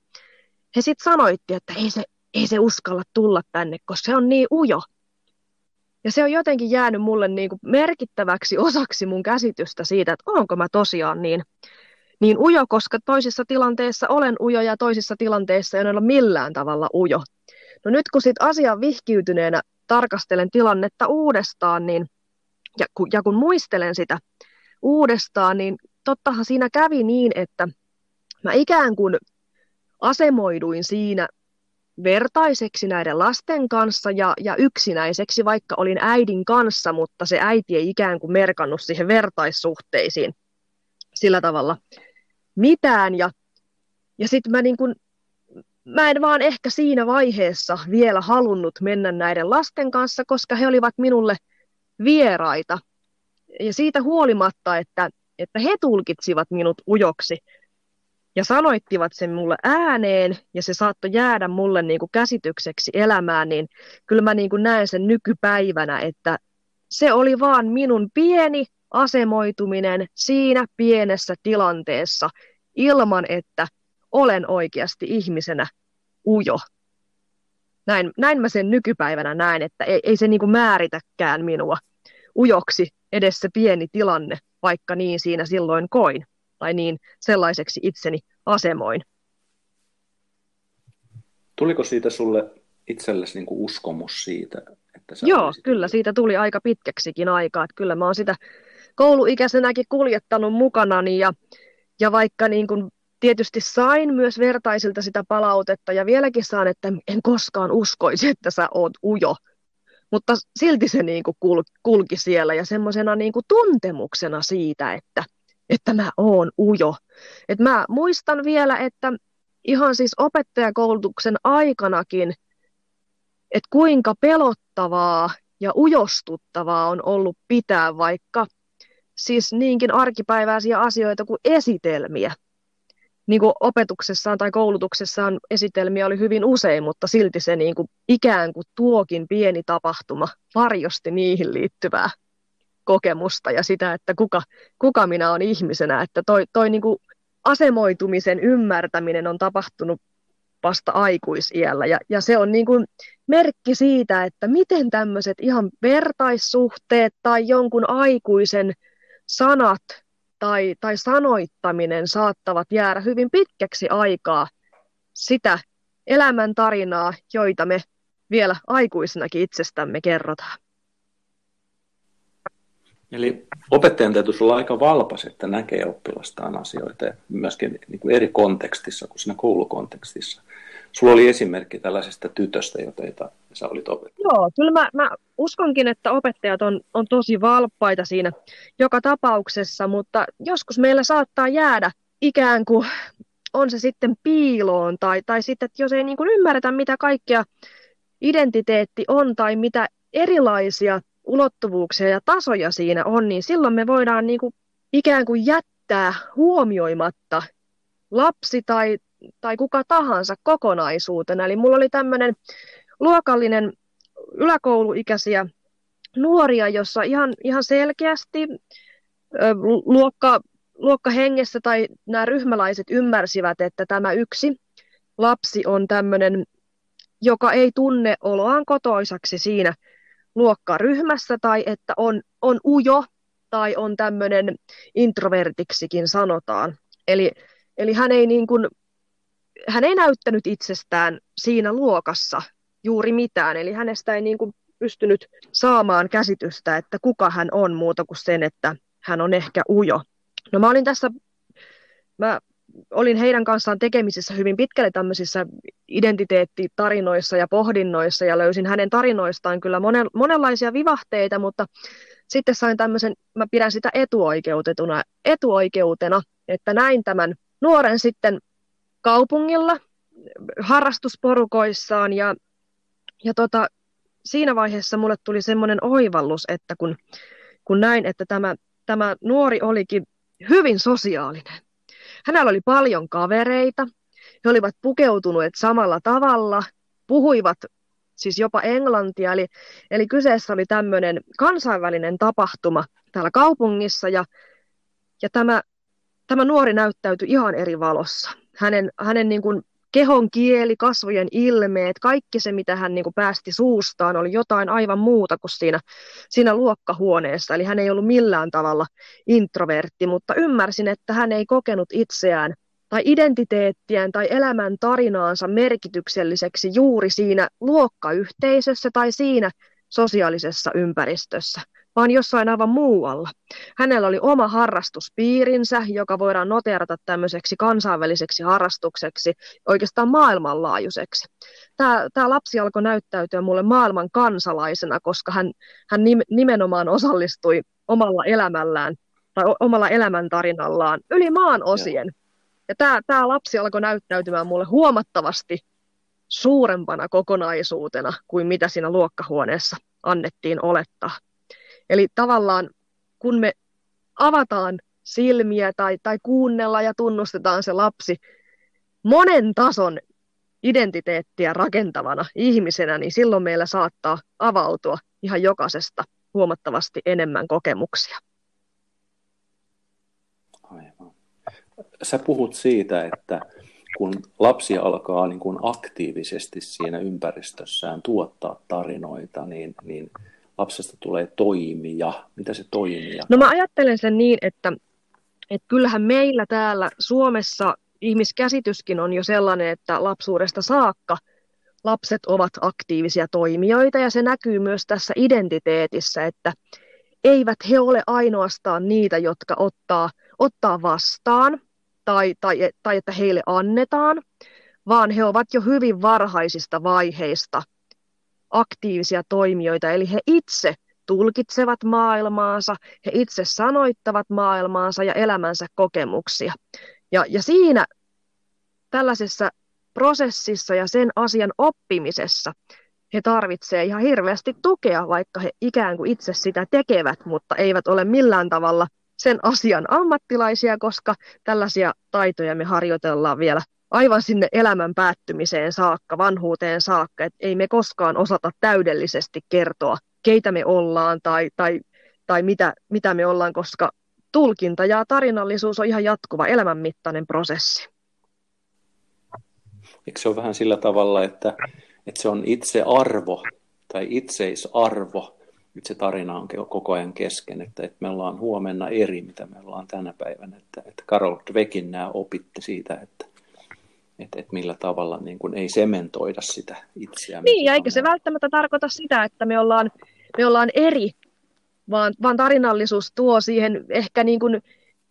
he sitten sanoitti, että ei se, ei se uskalla tulla tänne, koska se on niin ujo. Ja se on jotenkin jäänyt mulle niin kuin merkittäväksi osaksi mun käsitystä siitä, että onko mä tosiaan niin, niin ujo, koska toisissa tilanteissa olen ujo ja toisissa tilanteissa en ole millään tavalla ujo. No nyt kun sit asian vihkiytyneenä tarkastelen tilannetta uudestaan, niin, ja, kun, ja kun muistelen sitä uudestaan, niin tottahan siinä kävi niin, että mä ikään kuin asemoiduin siinä vertaiseksi näiden lasten kanssa ja, ja yksinäiseksi, vaikka olin äidin kanssa, mutta se äiti ei ikään kuin merkannut siihen vertaissuhteisiin sillä tavalla mitään. Ja, ja sitten mä, niin mä en vaan ehkä siinä vaiheessa vielä halunnut mennä näiden lasten kanssa, koska he olivat minulle vieraita. Ja siitä huolimatta, että, että he tulkitsivat minut ujoksi, ja sanoittivat sen mulle ääneen ja se saattoi jäädä mulle niin kuin käsitykseksi elämään, niin kyllä mä niin kuin näen sen nykypäivänä, että se oli vaan minun pieni asemoituminen siinä pienessä tilanteessa ilman, että olen oikeasti ihmisenä ujo. Näin, näin mä sen nykypäivänä näen, että ei, ei se niin kuin määritäkään minua ujoksi edessä pieni tilanne, vaikka niin siinä silloin koin tai niin sellaiseksi itseni asemoin. Tuliko siitä sulle itsellesi niin kuin uskomus siitä? Että sä Joo, olisit... kyllä siitä tuli aika pitkäksikin aikaa. Että kyllä mä oon sitä kouluikäisenäkin kuljettanut mukanani ja, ja vaikka niin kuin tietysti sain myös vertaisilta sitä palautetta ja vieläkin saan, että en koskaan uskoisi, että sä oot ujo. Mutta silti se niin kuin kulki siellä ja semmoisena niin tuntemuksena siitä, että – että mä oon ujo. Et mä muistan vielä, että ihan siis opettajakoulutuksen aikanakin, että kuinka pelottavaa ja ujostuttavaa on ollut pitää vaikka siis niinkin arkipäiväisiä asioita kuin esitelmiä. Niin kuin opetuksessaan tai koulutuksessaan esitelmiä oli hyvin usein, mutta silti se niin kuin ikään kuin tuokin pieni tapahtuma varjosti niihin liittyvää kokemusta ja sitä, että kuka, kuka minä olen ihmisenä, että toi, toi niin kuin asemoitumisen ymmärtäminen on tapahtunut vasta aikuisiällä ja, ja se on niin kuin merkki siitä, että miten tämmöiset ihan vertaissuhteet tai jonkun aikuisen sanat tai, tai sanoittaminen saattavat jäädä hyvin pitkäksi aikaa sitä elämän tarinaa, joita me vielä aikuisinakin itsestämme kerrotaan. Eli opettajan täytyisi olla aika valpas, että näkee oppilastaan asioita ja myöskin niin kuin eri kontekstissa kuin siinä koulukontekstissa. Sulla oli esimerkki tällaisesta tytöstä, jota sä olit. Joo, kyllä mä, mä uskonkin, että opettajat on, on tosi valppaita siinä joka tapauksessa, mutta joskus meillä saattaa jäädä ikään kuin on se sitten piiloon tai, tai sitten, että jos ei niin kuin ymmärretä, mitä kaikkea identiteetti on tai mitä erilaisia ulottuvuuksia ja tasoja siinä on, niin silloin me voidaan niin kuin ikään kuin jättää huomioimatta lapsi tai, tai kuka tahansa kokonaisuutena. Eli mulla oli tämmöinen luokallinen yläkouluikäisiä nuoria, jossa ihan, ihan selkeästi luokka, luokkahengessä tai nämä ryhmälaiset ymmärsivät, että tämä yksi lapsi on tämmöinen, joka ei tunne oloaan kotoisaksi siinä luokkaryhmässä tai että on, on ujo tai on tämmöinen introvertiksikin sanotaan. Eli, eli hän, ei niin kuin, hän ei näyttänyt itsestään siinä luokassa juuri mitään, eli hänestä ei niin kuin pystynyt saamaan käsitystä, että kuka hän on muuta kuin sen, että hän on ehkä ujo. No mä olin tässä, mä olin heidän kanssaan tekemisissä hyvin pitkälle tämmöisissä identiteettitarinoissa ja pohdinnoissa ja löysin hänen tarinoistaan kyllä monen, monenlaisia vivahteita, mutta sitten sain tämmöisen, mä pidän sitä etuoikeutetuna, etuoikeutena, että näin tämän nuoren sitten kaupungilla harrastusporukoissaan ja, ja tota, siinä vaiheessa mulle tuli semmoinen oivallus, että kun, kun näin, että tämä, tämä nuori olikin hyvin sosiaalinen. Hänellä oli paljon kavereita, he olivat pukeutuneet samalla tavalla, puhuivat siis jopa englantia, eli, eli kyseessä oli tämmöinen kansainvälinen tapahtuma täällä kaupungissa, ja, ja tämä, tämä nuori näyttäytyi ihan eri valossa. Hänen, hänen niin kuin kehon kieli, kasvojen ilmeet, kaikki se, mitä hän niin kuin päästi suustaan, oli jotain aivan muuta kuin siinä, siinä luokkahuoneessa. Eli hän ei ollut millään tavalla introvertti, mutta ymmärsin, että hän ei kokenut itseään tai identiteettiään tai elämän tarinaansa merkitykselliseksi juuri siinä luokkayhteisössä tai siinä sosiaalisessa ympäristössä vaan jossain aivan muualla. Hänellä oli oma harrastuspiirinsä, joka voidaan noterata tämmöiseksi kansainväliseksi harrastukseksi, oikeastaan maailmanlaajuiseksi. Tämä, tämä lapsi alkoi näyttäytyä mulle maailman kansalaisena, koska hän, hän nimenomaan osallistui omalla elämällään tai omalla elämäntarinallaan yli maan osien. Ja tämä, tämä lapsi alkoi näyttäytymään mulle huomattavasti suurempana kokonaisuutena kuin mitä siinä luokkahuoneessa annettiin olettaa. Eli tavallaan kun me avataan silmiä tai, tai kuunnella ja tunnustetaan se lapsi monen tason identiteettiä rakentavana ihmisenä, niin silloin meillä saattaa avautua ihan jokaisesta huomattavasti enemmän kokemuksia. Aivan. Sä puhut siitä, että kun lapsi alkaa niin kuin aktiivisesti siinä ympäristössään tuottaa tarinoita, niin, niin lapsesta tulee toimija? Mitä se toimija? No mä ajattelen sen niin, että, että kyllähän meillä täällä Suomessa ihmiskäsityskin on jo sellainen, että lapsuudesta saakka lapset ovat aktiivisia toimijoita ja se näkyy myös tässä identiteetissä, että eivät he ole ainoastaan niitä, jotka ottaa, ottaa vastaan tai, tai, tai että heille annetaan, vaan he ovat jo hyvin varhaisista vaiheista – aktiivisia toimijoita, eli he itse tulkitsevat maailmaansa, he itse sanoittavat maailmaansa ja elämänsä kokemuksia. Ja, ja siinä tällaisessa prosessissa ja sen asian oppimisessa he tarvitsevat ihan hirveästi tukea, vaikka he ikään kuin itse sitä tekevät, mutta eivät ole millään tavalla sen asian ammattilaisia, koska tällaisia taitoja me harjoitellaan vielä aivan sinne elämän päättymiseen saakka, vanhuuteen saakka, että ei me koskaan osata täydellisesti kertoa, keitä me ollaan tai, tai, tai mitä, mitä me ollaan, koska tulkinta ja tarinallisuus on ihan jatkuva elämänmittainen prosessi. Eikö se ole vähän sillä tavalla, että, että se on itse arvo tai itseisarvo, että se tarina on koko ajan kesken, että, että me ollaan huomenna eri, mitä me ollaan tänä päivänä. Että, että Karol Dwekin nämä opitte siitä, että että et millä tavalla niin kun ei sementoida sitä itseään. Niin, ja eikä se välttämättä tarkoita sitä, että me ollaan, me ollaan eri, vaan, vaan tarinallisuus tuo siihen ehkä niin kuin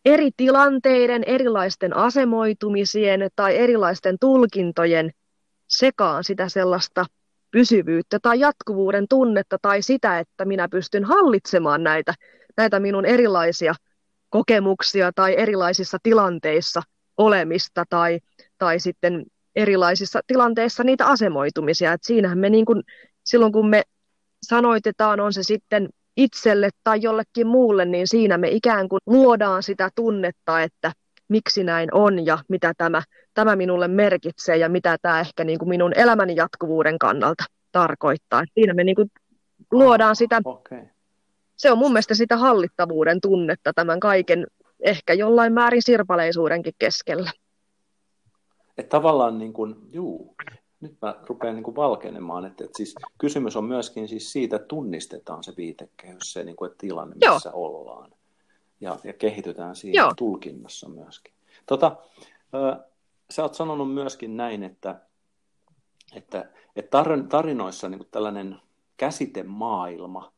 eri tilanteiden, erilaisten asemoitumisien tai erilaisten tulkintojen sekaan sitä sellaista pysyvyyttä tai jatkuvuuden tunnetta tai sitä, että minä pystyn hallitsemaan näitä, näitä minun erilaisia kokemuksia tai erilaisissa tilanteissa olemista tai, tai sitten erilaisissa tilanteissa niitä asemoitumisia. Et siinähän me niin kun, silloin kun me sanoitetaan, on se sitten itselle tai jollekin muulle, niin siinä me ikään kuin luodaan sitä tunnetta, että miksi näin on ja mitä tämä, tämä minulle merkitsee ja mitä tämä ehkä niin kuin minun elämäni jatkuvuuden kannalta tarkoittaa. Siinä me niin kuin luodaan sitä, okay. se on mun mielestä sitä hallittavuuden tunnetta tämän kaiken ehkä jollain määrin sirpaleisuudenkin keskellä. Että tavallaan niin kuin, juu, nyt mä rupean niin kuin valkenemaan, että, että siis kysymys on myöskin siis siitä, että tunnistetaan se viitekehys, se niin kuin, että tilanne, missä Joo. ollaan. Ja, ja kehitytään siinä Joo. tulkinnassa myöskin. Tota, ö, sä oot sanonut myöskin näin, että, että, että tarinoissa niin kuin tällainen käsitemaailma,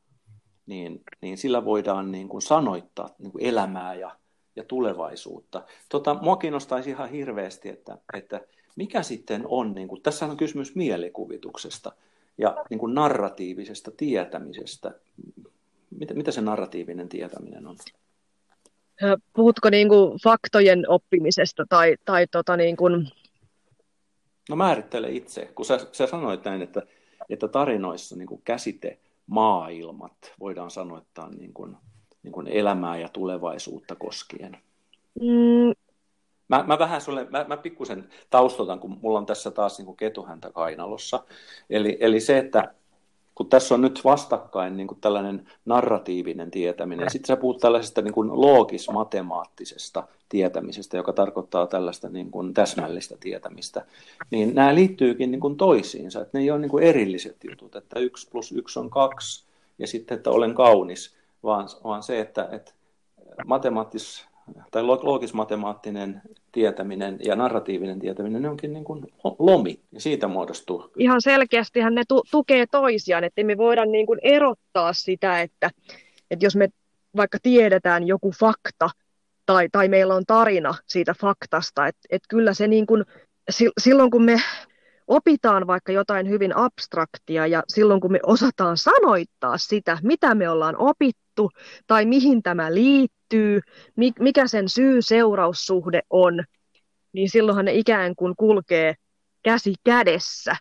niin, niin sillä voidaan niin kuin sanoittaa niin kuin elämää ja, ja tulevaisuutta. Tota, mua kiinnostaisi ihan hirveästi, että, että mikä sitten on, niin kuin, tässä on kysymys mielikuvituksesta ja niin kuin narratiivisesta tietämisestä. Mitä, mitä se narratiivinen tietäminen on? Puhutko niin kuin faktojen oppimisesta tai, tai tota niin kuin... No määrittele itse, kun sä, sä sanoit näin, että, että tarinoissa niin kuin käsite maailmat voidaan sanoittaa niin kuin, niin kuin elämää ja tulevaisuutta koskien. Mm, Mä, mä vähän sulle, mä, mä pikkusen taustotan, kun mulla on tässä taas niin kuin ketuhäntä kainalossa. Eli, eli se, että kun tässä on nyt vastakkain niin kuin tällainen narratiivinen tietäminen, ja sitten sä puhut tällaisesta niin kuin loogis-matemaattisesta tietämisestä, joka tarkoittaa tällaista niin kuin täsmällistä tietämistä, niin nämä liittyykin niin kuin toisiinsa, että ne ei ole niin kuin erilliset jutut, että yksi plus yksi on kaksi, ja sitten, että olen kaunis, vaan, vaan se, että, että matemaattis tai loogis-matemaattinen tietäminen ja narratiivinen tietäminen, ne onkin niin kuin lomi, ja siitä muodostuu. Ihan selkeästihän ne tu- tukee toisiaan, että me voida niin kuin erottaa sitä, että, että jos me vaikka tiedetään joku fakta, tai, tai meillä on tarina siitä faktasta, että, että kyllä se niin kuin, silloin kun me opitaan vaikka jotain hyvin abstraktia ja silloin kun me osataan sanoittaa sitä, mitä me ollaan opittu tai mihin tämä liittyy, mikä sen syy-seuraussuhde on, niin silloinhan ne ikään kuin kulkee käsi kädessä.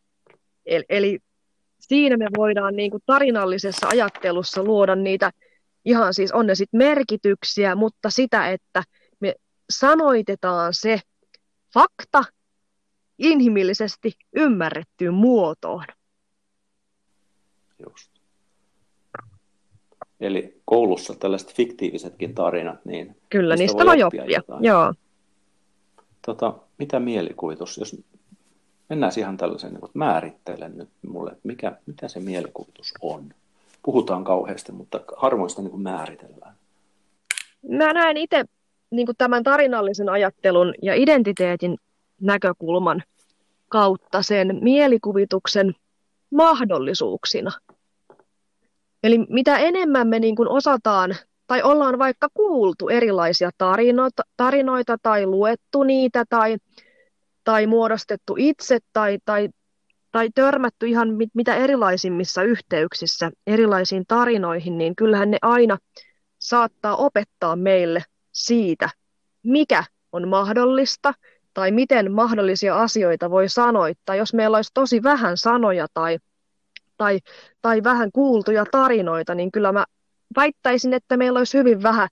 Eli, eli siinä me voidaan niin kuin tarinallisessa ajattelussa luoda niitä ihan siis on ne sitten merkityksiä, mutta sitä, että me sanoitetaan se fakta inhimillisesti ymmärrettyyn muotoon. Just. Eli koulussa tällaiset fiktiivisetkin tarinat, niin Kyllä, niistä voi oppia. oppia. Joo. Tota, mitä mielikuvitus, jos mennään siihen tällaisen, niin määrittelen nyt mulle, että mikä, mitä se mielikuvitus on. Puhutaan kauheasti, mutta harvoin sitä niin määritellään. Mä näen itse niin tämän tarinallisen ajattelun ja identiteetin näkökulman kautta sen mielikuvituksen mahdollisuuksina. Eli mitä enemmän me niin kuin osataan tai ollaan vaikka kuultu erilaisia tarinoita, tarinoita tai luettu niitä tai, tai muodostettu itse tai, tai, tai törmätty ihan mit, mitä erilaisimmissa yhteyksissä erilaisiin tarinoihin, niin kyllähän ne aina saattaa opettaa meille siitä, mikä on mahdollista tai miten mahdollisia asioita voi sanoittaa, jos meillä olisi tosi vähän sanoja tai, tai, tai vähän kuultuja tarinoita, niin kyllä mä väittäisin, että meillä olisi hyvin vähän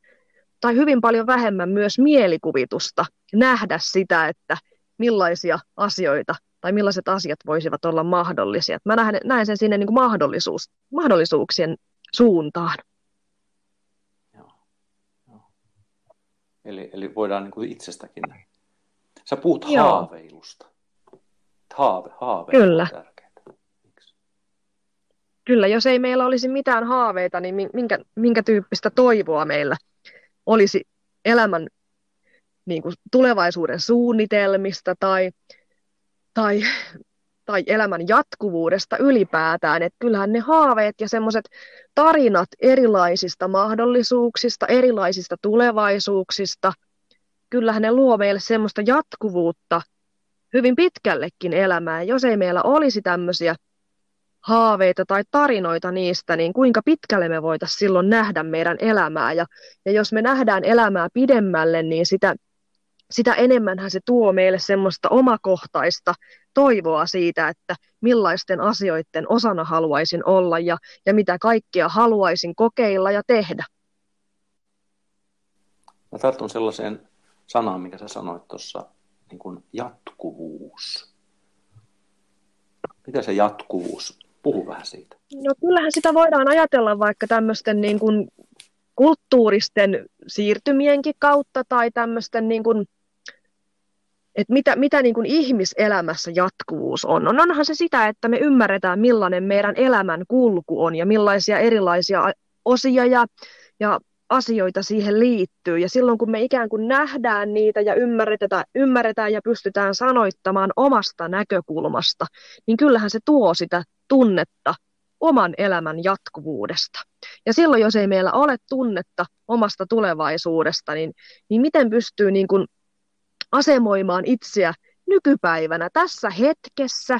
tai hyvin paljon vähemmän myös mielikuvitusta nähdä sitä, että millaisia asioita tai millaiset asiat voisivat olla mahdollisia. Mä näen, näen sen sinne niin kuin mahdollisuus, mahdollisuuksien suuntaan. Joo. Joo. Eli, eli voidaan niin kuin itsestäkin Sä puhut Joo. haaveilusta. Haave, haave Kyllä. on Kyllä, jos ei meillä olisi mitään haaveita, niin minkä, minkä tyyppistä toivoa meillä olisi elämän niin kuin tulevaisuuden suunnitelmista tai, tai, tai elämän jatkuvuudesta ylipäätään. Että kyllähän ne haaveet ja semmoiset tarinat erilaisista mahdollisuuksista, erilaisista tulevaisuuksista, kyllähän ne luo meille semmoista jatkuvuutta hyvin pitkällekin elämään. Jos ei meillä olisi tämmöisiä haaveita tai tarinoita niistä, niin kuinka pitkälle me voitaisiin silloin nähdä meidän elämää. Ja, ja jos me nähdään elämää pidemmälle, niin sitä, sitä enemmänhän se tuo meille semmoista omakohtaista toivoa siitä, että millaisten asioiden osana haluaisin olla ja, ja mitä kaikkea haluaisin kokeilla ja tehdä. Mä tartun sellaiseen sanaan, mikä sä sanoit tuossa, niin kuin jatkuvuus. Mitä se jatkuvuus Puhu vähän siitä. No kyllähän sitä voidaan ajatella vaikka tämmöisten niin kuin kulttuuristen siirtymienkin kautta tai tämmöisten niin kuin, että mitä, mitä niin kuin ihmiselämässä jatkuvuus on. No onhan se sitä, että me ymmärretään millainen meidän elämän kulku on ja millaisia erilaisia osia ja, ja asioita siihen liittyy. Ja silloin kun me ikään kuin nähdään niitä ja ymmärretään, ymmärretään ja pystytään sanoittamaan omasta näkökulmasta, niin kyllähän se tuo sitä tunnetta oman elämän jatkuvuudesta. Ja silloin, jos ei meillä ole tunnetta omasta tulevaisuudesta, niin, niin miten pystyy niin kuin asemoimaan itseä nykypäivänä tässä hetkessä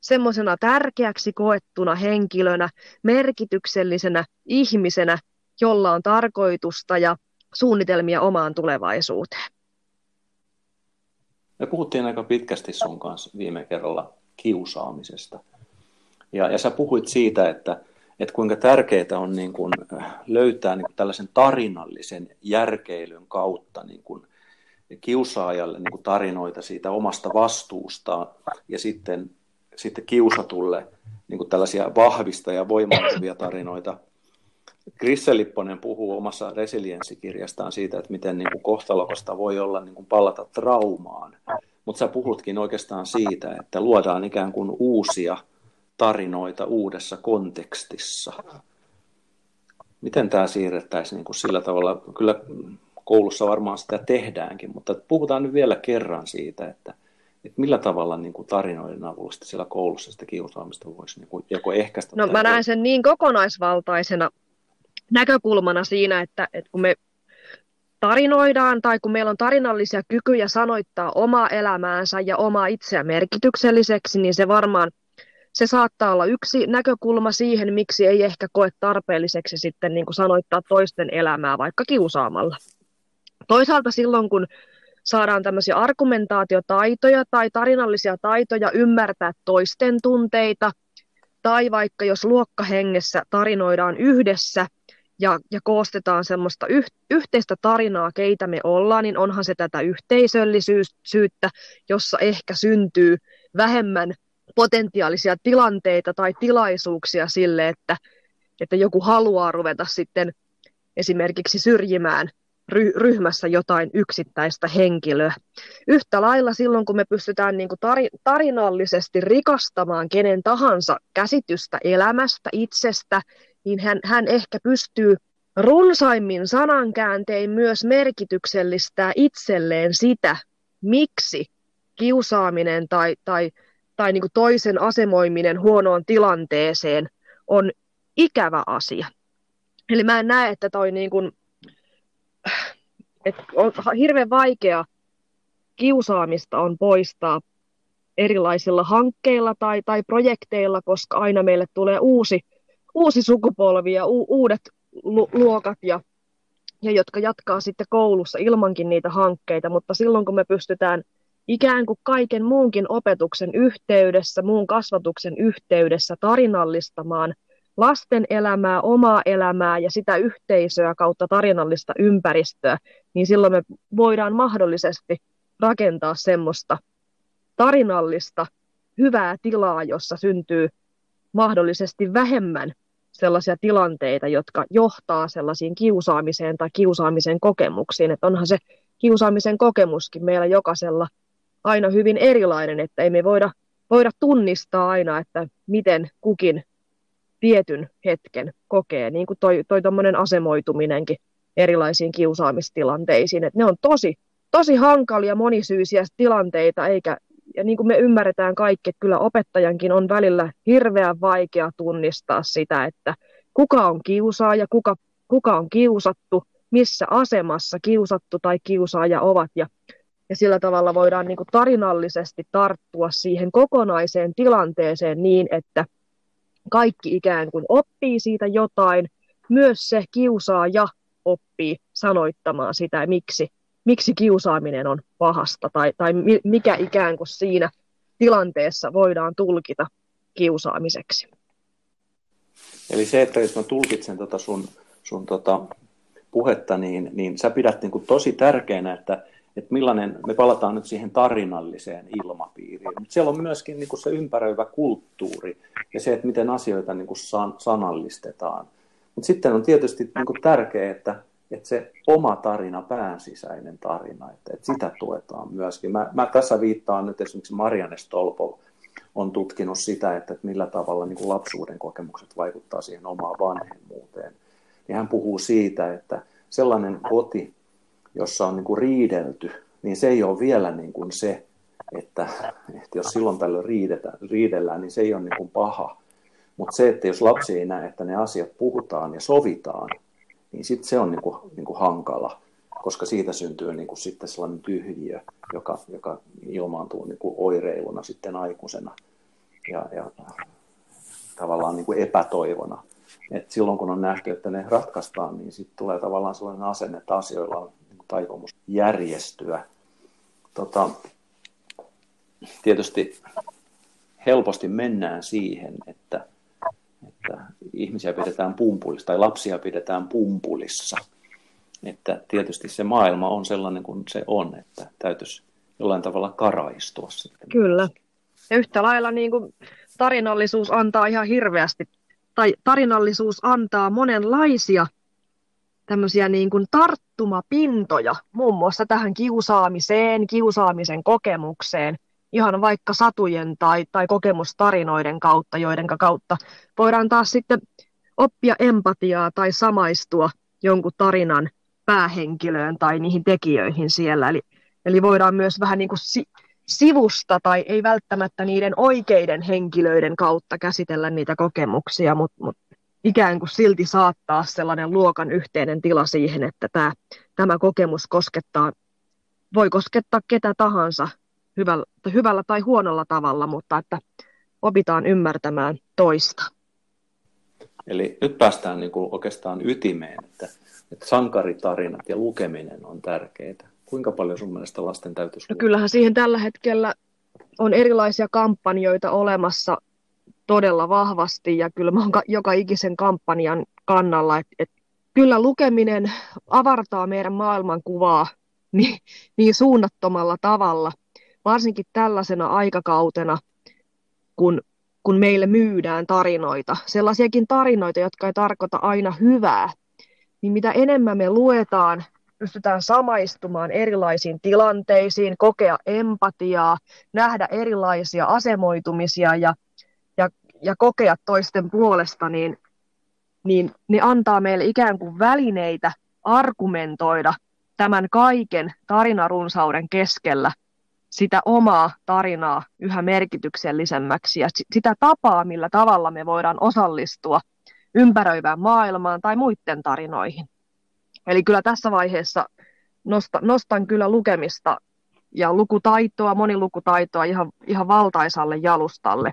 semmoisena tärkeäksi koettuna henkilönä, merkityksellisenä ihmisenä, jolla on tarkoitusta ja suunnitelmia omaan tulevaisuuteen. Me puhuttiin aika pitkästi sun kanssa viime kerralla kiusaamisesta. Ja, ja sä puhuit siitä, että, että kuinka tärkeää on niin kuin löytää niin kuin tällaisen tarinallisen järkeilyn kautta niin kuin kiusaajalle niin kuin tarinoita siitä omasta vastuusta ja sitten, sitten kiusatulle niin kuin tällaisia vahvista ja voimautuvia tarinoita. Krisse Lipponen puhuu omassa resilienssikirjastaan siitä, että miten niin kuin kohtalokasta voi olla niin kuin palata traumaan. Mutta sä puhutkin oikeastaan siitä, että luodaan ikään kuin uusia tarinoita uudessa kontekstissa. Miten tämä siirrettäisiin niin kuin sillä tavalla? Kyllä koulussa varmaan sitä tehdäänkin, mutta puhutaan nyt vielä kerran siitä, että, että millä tavalla niin kuin tarinoiden avulla siellä koulussa sitä kiusaamista voisi niin kuin joko ehkäistä? No mä näen sen niin kokonaisvaltaisena näkökulmana siinä, että, että kun me tarinoidaan tai kun meillä on tarinallisia kykyjä sanoittaa omaa elämäänsä ja omaa itseä merkitykselliseksi, niin se varmaan se saattaa olla yksi näkökulma siihen, miksi ei ehkä koe tarpeelliseksi sitten niin kuin sanoittaa toisten elämää vaikka kiusaamalla. Toisaalta silloin, kun saadaan tämmöisiä argumentaatiotaitoja tai tarinallisia taitoja ymmärtää toisten tunteita, tai vaikka jos luokkahengessä tarinoidaan yhdessä ja, ja koostetaan semmoista yh, yhteistä tarinaa, keitä me ollaan, niin onhan se tätä yhteisöllisyyttä, jossa ehkä syntyy vähemmän potentiaalisia tilanteita tai tilaisuuksia sille, että, että joku haluaa ruveta sitten esimerkiksi syrjimään ry- ryhmässä jotain yksittäistä henkilöä. Yhtä lailla silloin, kun me pystytään niin kuin tar- tarinallisesti rikastamaan kenen tahansa käsitystä elämästä, itsestä, niin hän, hän ehkä pystyy runsaimmin sanankääntein myös merkityksellistää itselleen sitä, miksi kiusaaminen tai, tai tai niin toisen asemoiminen huonoon tilanteeseen on ikävä asia. Eli mä en näe, että toi niin kuin, että on hirveän vaikea kiusaamista on poistaa erilaisilla hankkeilla tai, tai projekteilla, koska aina meille tulee uusi, uusi sukupolvi ja u, uudet lu, luokat, ja, ja jotka jatkaa sitten koulussa ilmankin niitä hankkeita, mutta silloin kun me pystytään – ikään kuin kaiken muunkin opetuksen yhteydessä, muun kasvatuksen yhteydessä tarinallistamaan lasten elämää, omaa elämää ja sitä yhteisöä kautta tarinallista ympäristöä, niin silloin me voidaan mahdollisesti rakentaa semmoista tarinallista hyvää tilaa, jossa syntyy mahdollisesti vähemmän sellaisia tilanteita, jotka johtaa sellaisiin kiusaamiseen tai kiusaamisen kokemuksiin. Että onhan se kiusaamisen kokemuskin meillä jokaisella aina hyvin erilainen, että ei me voida, voida tunnistaa aina, että miten kukin tietyn hetken kokee, niin kuin toi, toi asemoituminenkin erilaisiin kiusaamistilanteisiin, että ne on tosi, tosi hankalia monisyisiä tilanteita, eikä, ja niin kuin me ymmärretään kaikki, että kyllä opettajankin on välillä hirveän vaikea tunnistaa sitä, että kuka on kiusaaja, kuka, kuka on kiusattu, missä asemassa kiusattu tai kiusaaja ovat. Ja, ja sillä tavalla voidaan niin kuin tarinallisesti tarttua siihen kokonaiseen tilanteeseen niin, että kaikki ikään kuin oppii siitä jotain, myös se kiusaaja oppii sanoittamaan sitä, miksi, miksi kiusaaminen on pahasta tai, tai mikä ikään kuin siinä tilanteessa voidaan tulkita kiusaamiseksi. Eli se, että jos mä tulkitsen tota sun, sun tota puhetta, niin, niin sä pidät niin kuin tosi tärkeänä, että, että millainen, me palataan nyt siihen tarinalliseen ilmapiiriin, mutta siellä on myöskin niin kuin se ympäröivä kulttuuri ja se, että miten asioita niin kuin san, sanallistetaan. Mutta sitten on tietysti niin kuin tärkeää, että, että se oma tarina, päänsisäinen tarina, että, että sitä tuetaan myöskin. Mä, mä tässä viittaan nyt esimerkiksi Marianne Stolpov on tutkinut sitä, että, että millä tavalla niin kuin lapsuuden kokemukset vaikuttaa siihen omaan vanhemmuuteen. Ja hän puhuu siitä, että sellainen koti, jossa on niin kuin riidelty, niin se ei ole vielä niin kuin se, että, että jos silloin tällöin riidetään, riidellään, niin se ei ole niin kuin paha. Mutta se, että jos lapsi ei näe, että ne asiat puhutaan ja sovitaan, niin sitten se on niin kuin, niin kuin hankala, koska siitä syntyy niin kuin sitten sellainen tyhjiö, joka, joka ilmaantuu niin kuin oireiluna sitten aikuisena ja, ja tavallaan niin kuin epätoivona. Et silloin kun on nähty, että ne ratkaistaan, niin sitten tulee tavallaan sellainen asenne, että asioilla on niin taipumus järjestyä. Tota, tietysti helposti mennään siihen, että, että ihmisiä pidetään pumpulissa tai lapsia pidetään pumpulissa. Että tietysti se maailma on sellainen kuin se on, että täytyisi jollain tavalla karaistua sitten. Kyllä. Ja yhtä lailla niin kuin tarinallisuus antaa ihan hirveästi, tai tarinallisuus antaa monenlaisia tämmöisiä niin kuin tarttumapintoja, muun muassa tähän kiusaamiseen, kiusaamisen kokemukseen, ihan vaikka satujen tai, tai kokemustarinoiden kautta, joiden kautta voidaan taas sitten oppia empatiaa tai samaistua jonkun tarinan päähenkilöön tai niihin tekijöihin siellä. Eli, eli voidaan myös vähän niin kuin si, sivusta tai ei välttämättä niiden oikeiden henkilöiden kautta käsitellä niitä kokemuksia, mutta mut ikään kuin silti saattaa sellainen luokan yhteinen tila siihen, että tämä, tämä kokemus koskettaa, voi koskettaa ketä tahansa hyvällä, hyvällä tai huonolla tavalla, mutta että opitaan ymmärtämään toista. Eli nyt päästään niin kuin oikeastaan ytimeen, että, että sankaritarinat ja lukeminen on tärkeää. Kuinka paljon sun mielestä lasten täytyisi no kyllähän siihen tällä hetkellä on erilaisia kampanjoita olemassa todella vahvasti ja kyllä mä oon joka ikisen kampanjan kannalla, että, että kyllä lukeminen avartaa meidän maailmankuvaa niin, niin suunnattomalla tavalla, varsinkin tällaisena aikakautena, kun, kun meille myydään tarinoita, sellaisiakin tarinoita, jotka ei tarkoita aina hyvää, niin mitä enemmän me luetaan pystytään samaistumaan erilaisiin tilanteisiin, kokea empatiaa, nähdä erilaisia asemoitumisia ja, ja, ja kokea toisten puolesta, niin, niin ne antaa meille ikään kuin välineitä argumentoida tämän kaiken tarinarunsauden keskellä sitä omaa tarinaa yhä merkityksellisemmäksi ja sitä tapaa, millä tavalla me voidaan osallistua ympäröivään maailmaan tai muiden tarinoihin. Eli kyllä tässä vaiheessa nosta, nostan kyllä lukemista ja lukutaitoa, monilukutaitoa ihan, ihan valtaisalle jalustalle.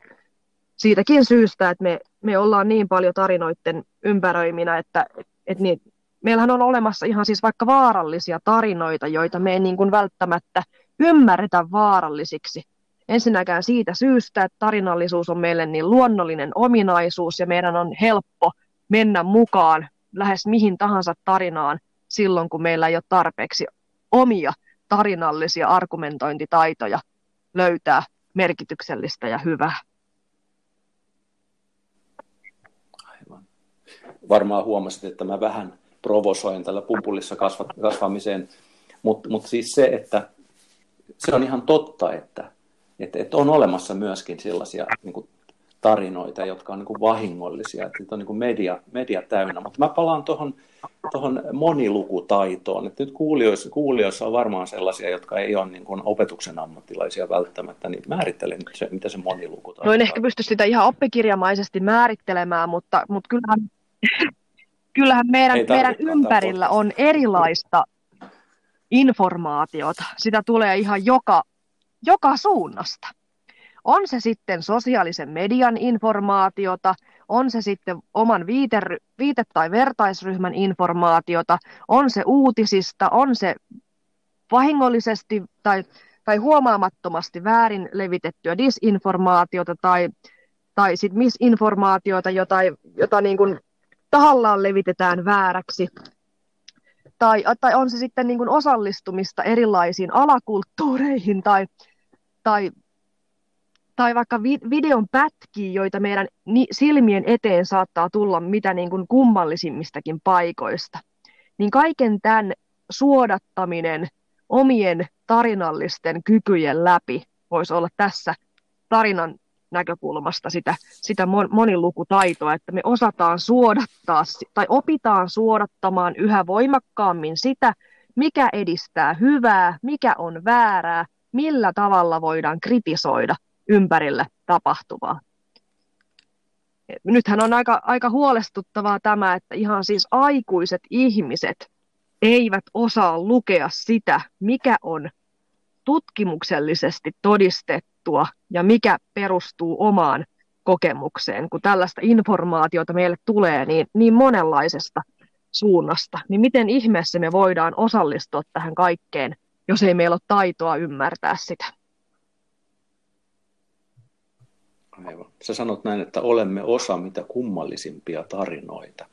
Siitäkin syystä, että me, me ollaan niin paljon tarinoiden ympäröiminä, että, että niin, meillähän on olemassa ihan siis vaikka vaarallisia tarinoita, joita me ei niin kuin välttämättä ymmärretä vaarallisiksi. Ensinnäkään siitä syystä, että tarinallisuus on meille niin luonnollinen ominaisuus ja meidän on helppo mennä mukaan lähes mihin tahansa tarinaan silloin, kun meillä ei ole tarpeeksi omia tarinallisia argumentointitaitoja löytää merkityksellistä ja hyvää. Aivan. Varmaan huomasit, että mä vähän provosoin tällä pumpulissa kasvamiseen, mutta mut siis se, että se on ihan totta, että, että, että on olemassa myöskin sellaisia niin kuin tarinoita, jotka on niin kuin vahingollisia, että on niin kuin media, media täynnä. Mutta mä palaan tuohon tohon monilukutaitoon. Että nyt kuulijoissa, kuulijoissa on varmaan sellaisia, jotka ei ole niin kuin opetuksen ammattilaisia välttämättä, niin määrittelen nyt se, mitä se monilukutaito No en ehkä pysty sitä ihan oppikirjamaisesti määrittelemään, mutta, mutta kyllähän, kyllähän meidän, meidän ympärillä on erilaista informaatiota. Sitä tulee ihan joka, joka suunnasta. On se sitten sosiaalisen median informaatiota, on se sitten oman viite, viite- tai vertaisryhmän informaatiota, on se uutisista, on se vahingollisesti tai, tai huomaamattomasti väärin levitettyä disinformaatiota tai, tai sit misinformaatiota, jota, jota niin kuin tahallaan levitetään vääräksi. Tai, tai on se sitten niin kuin osallistumista erilaisiin alakulttuureihin tai, tai tai vaikka vi- videon pätkiä, joita meidän ni- silmien eteen saattaa tulla mitä niin kuin kummallisimmistakin paikoista, niin kaiken tämän suodattaminen omien tarinallisten kykyjen läpi voisi olla tässä tarinan näkökulmasta sitä, sitä monilukutaitoa, että me osataan suodattaa tai opitaan suodattamaan yhä voimakkaammin sitä, mikä edistää hyvää, mikä on väärää, millä tavalla voidaan kritisoida ympärille tapahtuvaa. Nythän on aika, aika huolestuttavaa tämä, että ihan siis aikuiset ihmiset eivät osaa lukea sitä, mikä on tutkimuksellisesti todistettua ja mikä perustuu omaan kokemukseen, kun tällaista informaatiota meille tulee niin, niin monenlaisesta suunnasta, niin miten ihmeessä me voidaan osallistua tähän kaikkeen, jos ei meillä ole taitoa ymmärtää sitä? Aivan. Sä sanot näin, että olemme osa mitä kummallisimpia tarinoita.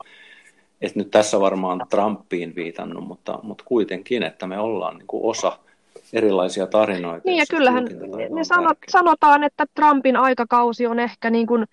Et nyt tässä varmaan Trumpiin viitannut, mutta, mutta kuitenkin, että me ollaan niin kuin osa erilaisia tarinoita. Niin ja kyllähän ne sanot, sanotaan, että Trumpin aikakausi on ehkä niin kuin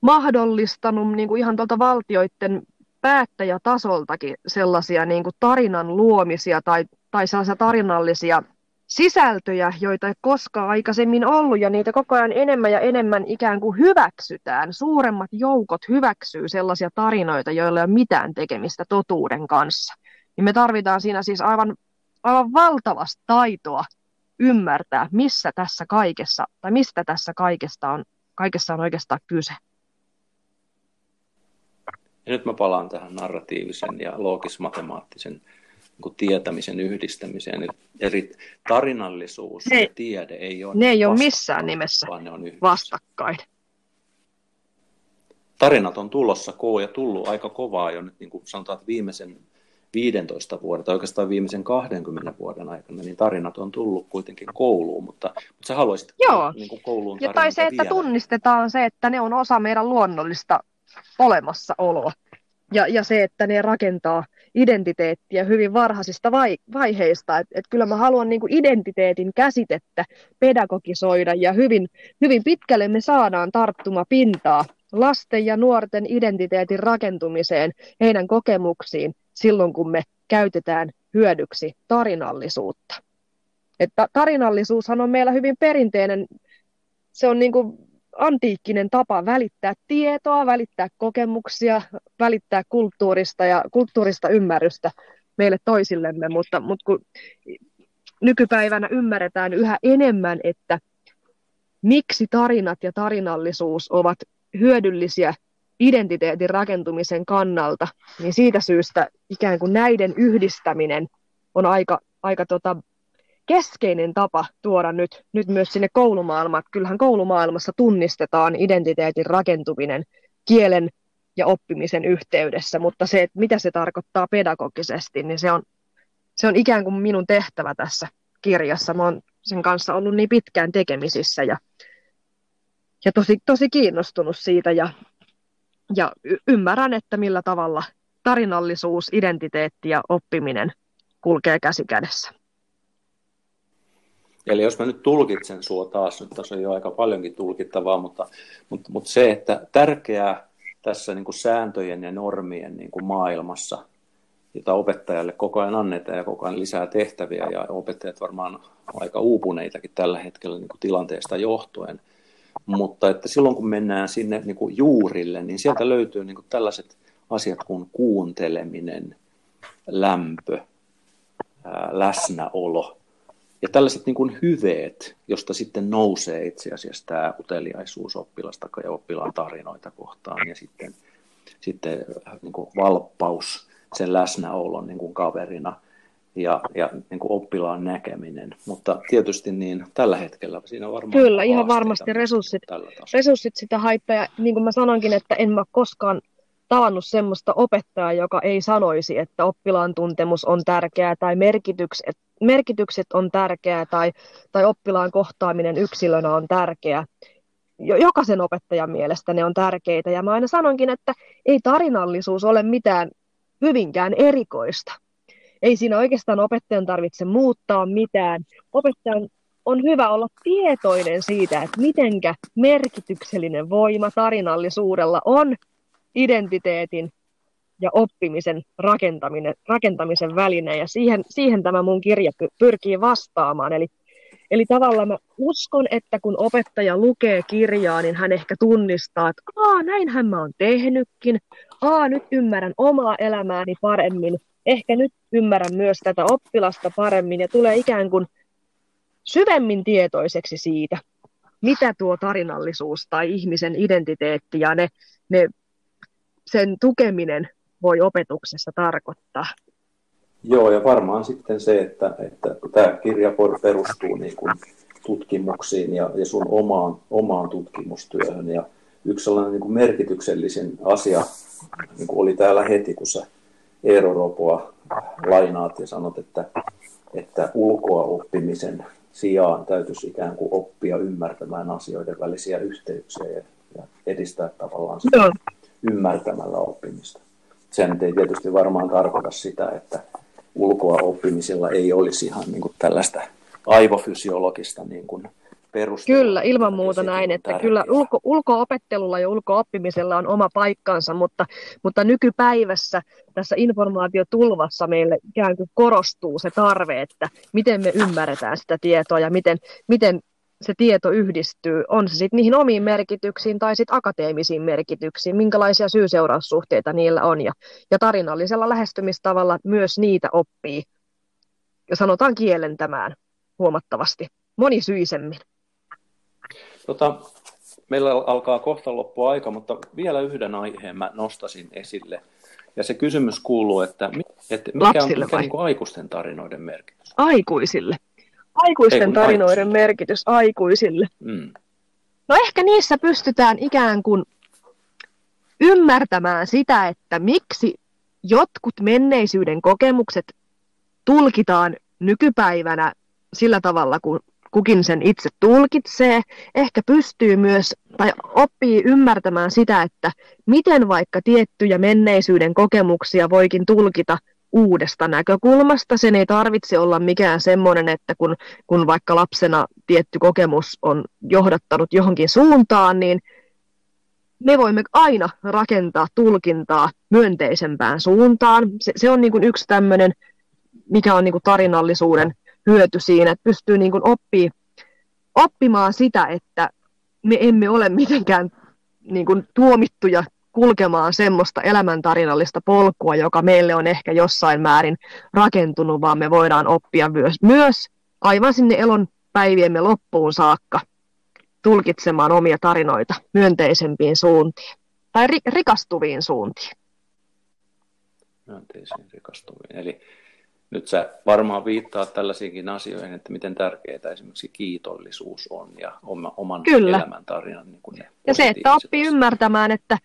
mahdollistanut niin kuin ihan tuolta valtioiden päättäjätasoltakin sellaisia niin kuin tarinan luomisia tai, tai sellaisia tarinallisia sisältöjä, joita ei koskaan aikaisemmin ollut, ja niitä koko ajan enemmän ja enemmän ikään kuin hyväksytään. Suuremmat joukot hyväksyy sellaisia tarinoita, joilla ei ole mitään tekemistä totuuden kanssa. Niin me tarvitaan siinä siis aivan, aivan valtavasta taitoa ymmärtää, missä tässä kaikessa, tai mistä tässä kaikesta on, kaikessa on oikeastaan kyse. Ja nyt mä palaan tähän narratiivisen ja loogis-matemaattisen niin tietämisen yhdistämiseen. Eri tarinallisuus ne, ja tiede ei ole Ne ei ole missään nimessä vaan ne on vastakkain. Tarinat on tulossa koo ja tullut aika kovaa jo nyt, niin kuin sanotaan, että viimeisen 15 vuoden tai oikeastaan viimeisen 20 vuoden aikana, niin tarinat on tullut kuitenkin kouluun, mutta, mutta sä haluaisit Joo. Niin kuin kouluun ja tai se, että vielä. tunnistetaan se, että ne on osa meidän luonnollista olemassaoloa. Ja, ja se, että ne rakentaa identiteettiä hyvin varhaisista vai, vaiheista. Et, et kyllä mä haluan niin kuin identiteetin käsitettä pedagogisoida ja hyvin, hyvin pitkälle me saadaan tarttuma pintaa lasten ja nuorten identiteetin rakentumiseen, heidän kokemuksiin silloin, kun me käytetään hyödyksi tarinallisuutta. Että tarinallisuushan on meillä hyvin perinteinen, se on niin kuin antiikkinen tapa välittää tietoa, välittää kokemuksia, välittää kulttuurista ja kulttuurista ymmärrystä meille toisillemme, mutta, mutta kun nykypäivänä ymmärretään yhä enemmän, että miksi tarinat ja tarinallisuus ovat hyödyllisiä identiteetin rakentumisen kannalta, niin siitä syystä ikään kuin näiden yhdistäminen on aika, aika tota keskeinen tapa tuoda nyt, nyt myös sinne koulumaailmaan. Kyllähän koulumaailmassa tunnistetaan identiteetin rakentuminen kielen ja oppimisen yhteydessä, mutta se, että mitä se tarkoittaa pedagogisesti, niin se on, se on ikään kuin minun tehtävä tässä kirjassa. Mä oon sen kanssa ollut niin pitkään tekemisissä ja, ja tosi, tosi kiinnostunut siitä ja, ja y- ymmärrän, että millä tavalla tarinallisuus, identiteetti ja oppiminen kulkee käsi kädessä. Eli jos mä nyt tulkitsen sua taas, nyt tässä on jo aika paljonkin tulkittavaa, mutta, mutta, mutta se, että tärkeää tässä niin kuin sääntöjen ja normien niin kuin maailmassa, jota opettajalle koko ajan annetaan ja koko ajan lisää tehtäviä ja opettajat varmaan aika uupuneitakin tällä hetkellä niin kuin tilanteesta johtuen, mutta että silloin kun mennään sinne niin kuin juurille, niin sieltä löytyy niin kuin tällaiset asiat kuin kuunteleminen, lämpö, ää, läsnäolo ja tällaiset niin kuin hyveet, josta sitten nousee itse asiassa tämä uteliaisuus oppilasta ja oppilaan tarinoita kohtaan ja sitten, sitten niin kuin valppaus sen läsnäolon niin kuin kaverina – ja, ja niin kuin oppilaan näkeminen. Mutta tietysti niin tällä hetkellä siinä on varmaan Kyllä, ihan varmasti resurssit, resurssit sitä haittaa. Ja niin kuin mä sanonkin, että en mä koskaan tavannut semmoista opettajaa, joka ei sanoisi, että oppilaan tuntemus on tärkeää tai merkitykset, merkitykset on tärkeää tai, tai oppilaan kohtaaminen yksilönä on tärkeää. Jokaisen opettajan mielestä ne on tärkeitä. Ja mä aina sanonkin, että ei tarinallisuus ole mitään hyvinkään erikoista ei siinä oikeastaan opettajan tarvitse muuttaa mitään. Opettajan on hyvä olla tietoinen siitä, että mitenkä merkityksellinen voima tarinallisuudella on identiteetin ja oppimisen rakentaminen, rakentamisen väline, ja siihen, siihen tämä mun kirja pyrkii vastaamaan. Eli, eli tavallaan mä uskon, että kun opettaja lukee kirjaa, niin hän ehkä tunnistaa, että Aa, näinhän mä oon tehnytkin, Aa, nyt ymmärrän omaa elämääni paremmin, ehkä nyt ymmärrän myös tätä oppilasta paremmin ja tulee ikään kuin syvemmin tietoiseksi siitä, mitä tuo tarinallisuus tai ihmisen identiteetti ja ne, ne, sen tukeminen voi opetuksessa tarkoittaa. Joo, ja varmaan sitten se, että, että tämä kirja perustuu niin kuin tutkimuksiin ja, ja sun omaan, omaan tutkimustyöhön. Ja yksi sellainen niin kuin merkityksellisin asia niin kuin oli täällä heti, kun sä Eero Ropoa lainaat ja sanot, että, että ulkoa oppimisen sijaan täytyisi ikään kuin oppia ymmärtämään asioiden välisiä yhteyksiä ja, ja edistää tavallaan sitä ymmärtämällä oppimista. Sen ei tietysti varmaan tarkoita sitä, että ulkoa oppimisella ei olisi ihan niin kuin tällaista aivofysiologista niin kuin perustelua. Kyllä, ilman muuta näin, että tärkeää. kyllä ulko, ulkoopettelulla ja ulkooppimisella on oma paikkansa, mutta, mutta nykypäivässä tässä informaatiotulvassa meille ikään kuin korostuu se tarve, että miten me ymmärretään sitä tietoa ja miten, miten se tieto yhdistyy, on se sitten niihin omiin merkityksiin tai sitten akateemisiin merkityksiin, minkälaisia syy-seuraussuhteita niillä on. Ja, ja tarinallisella lähestymistavalla myös niitä oppii, ja sanotaan kielentämään huomattavasti monisyisemmin. Tota, meillä alkaa kohta loppua aika, mutta vielä yhden aiheen mä nostasin esille. Ja se kysymys kuuluu, että, että mikä Lapsille on mikä niin aikuisten tarinoiden merkitys? Aikuisille. Aikuisten Ei, tarinoiden aikuisille. merkitys aikuisille. Mm. No ehkä niissä pystytään ikään kuin ymmärtämään sitä, että miksi jotkut menneisyyden kokemukset tulkitaan nykypäivänä sillä tavalla, kun kukin sen itse tulkitsee, ehkä pystyy myös tai oppii ymmärtämään sitä, että miten vaikka tiettyjä menneisyyden kokemuksia voikin tulkita uudesta näkökulmasta. Sen ei tarvitse olla mikään semmoinen, että kun, kun vaikka lapsena tietty kokemus on johdattanut johonkin suuntaan, niin me voimme aina rakentaa tulkintaa myönteisempään suuntaan. Se, se on niin kuin yksi tämmöinen, mikä on niin kuin tarinallisuuden hyöty siinä, että pystyy niin kuin oppii, oppimaan sitä, että me emme ole mitenkään niin kuin tuomittuja kulkemaan semmoista elämäntarinallista polkua, joka meille on ehkä jossain määrin rakentunut, vaan me voidaan oppia myös, myös aivan sinne elon päiviemme loppuun saakka tulkitsemaan omia tarinoita myönteisempiin suuntiin tai ri- rikastuviin suuntiin. Myönteisiin rikastuviin. Eli nyt sä varmaan viittaat tällaisiinkin asioihin, että miten tärkeää esimerkiksi kiitollisuus on ja oman Kyllä. elämäntarinan. Niin kuin ne ja se, että oppii asiat. ymmärtämään, että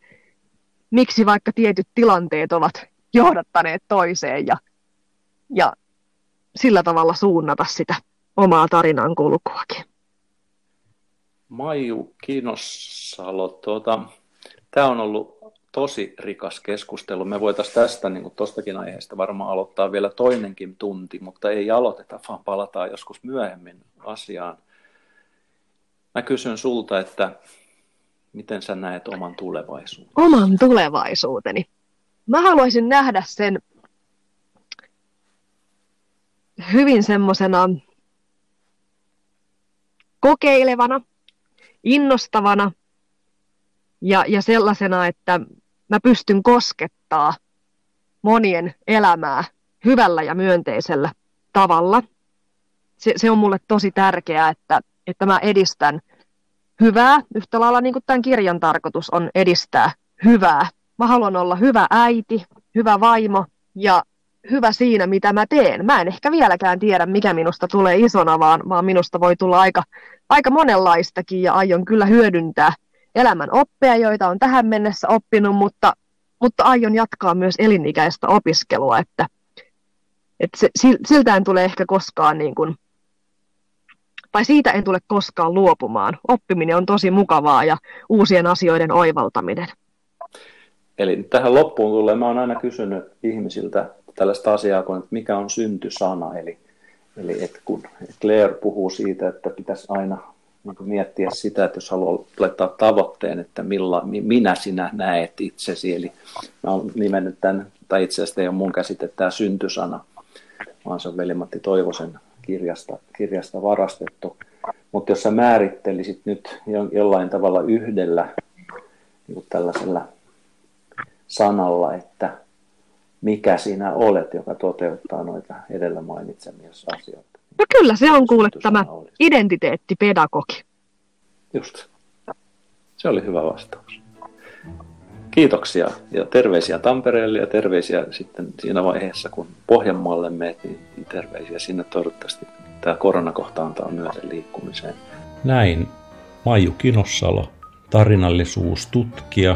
miksi vaikka tietyt tilanteet ovat johdattaneet toiseen ja, ja sillä tavalla suunnata sitä omaa tarinan kulkuakin. Maiju Kinosalo, tuota, tämä on ollut tosi rikas keskustelu. Me voitaisiin tästä, niin tuostakin aiheesta varmaan aloittaa vielä toinenkin tunti, mutta ei aloiteta, vaan palataan joskus myöhemmin asiaan. Mä kysyn sulta, että miten sä näet oman tulevaisuuden? Oman tulevaisuuteni? Mä haluaisin nähdä sen hyvin semmoisena kokeilevana innostavana ja, ja sellaisena, että mä pystyn koskettaa monien elämää hyvällä ja myönteisellä tavalla. Se, se on mulle tosi tärkeää, että, että mä edistän hyvää, yhtä lailla niin kuin tämän kirjan tarkoitus on edistää hyvää. Mä haluan olla hyvä äiti, hyvä vaimo ja hyvä siinä, mitä mä teen. Mä en ehkä vieläkään tiedä, mikä minusta tulee isona, vaan, vaan minusta voi tulla aika, aika monenlaistakin ja aion kyllä hyödyntää elämän oppeja, joita on tähän mennessä oppinut, mutta, mutta aion jatkaa myös elinikäistä opiskelua, että, että se, siltä en tule ehkä koskaan niin kuin, tai siitä en tule koskaan luopumaan. Oppiminen on tosi mukavaa ja uusien asioiden oivaltaminen. Eli tähän loppuun tulee, mä oon aina kysynyt ihmisiltä tällaista asiaa kuin, että mikä on syntysana, eli, eli että kun Claire puhuu siitä, että pitäisi aina niin miettiä sitä, että jos haluaa laittaa tavoitteen, että milla, minä sinä näet itsesi, eli mä oon nimennyt tämän, tai itse asiassa ei ole mun käsite tämä syntysana, vaan se on Veli-Matti Toivosen kirjasta, kirjasta varastettu. Mutta jos sä määrittelisit nyt jollain tavalla yhdellä niin tällaisella sanalla, että mikä sinä olet, joka toteuttaa noita edellä mainitsemia asioita. No kyllä, se on kuule tämä identiteettipedagogi. Just. Se oli hyvä vastaus. Kiitoksia ja terveisiä Tampereelle ja terveisiä sitten siinä vaiheessa, kun Pohjanmaalle meet, niin terveisiä sinne toivottavasti tämä koronakohta antaa myöten liikkumiseen. Näin Maiju Kinossalo, tarinallisuustutkija.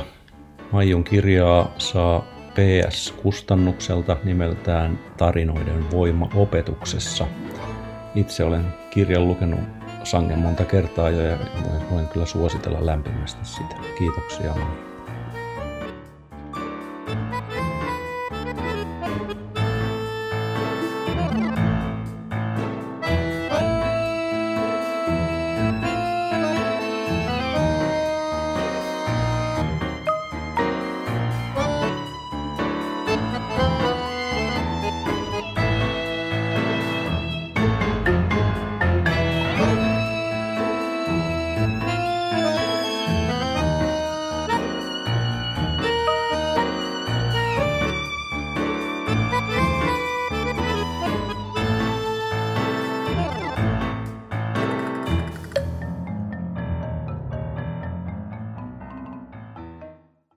Maijun kirjaa saa PS-kustannukselta nimeltään Tarinoiden voima opetuksessa. Itse olen kirjan lukenut sangen monta kertaa jo ja voin kyllä suositella lämpimästi sitä. Kiitoksia.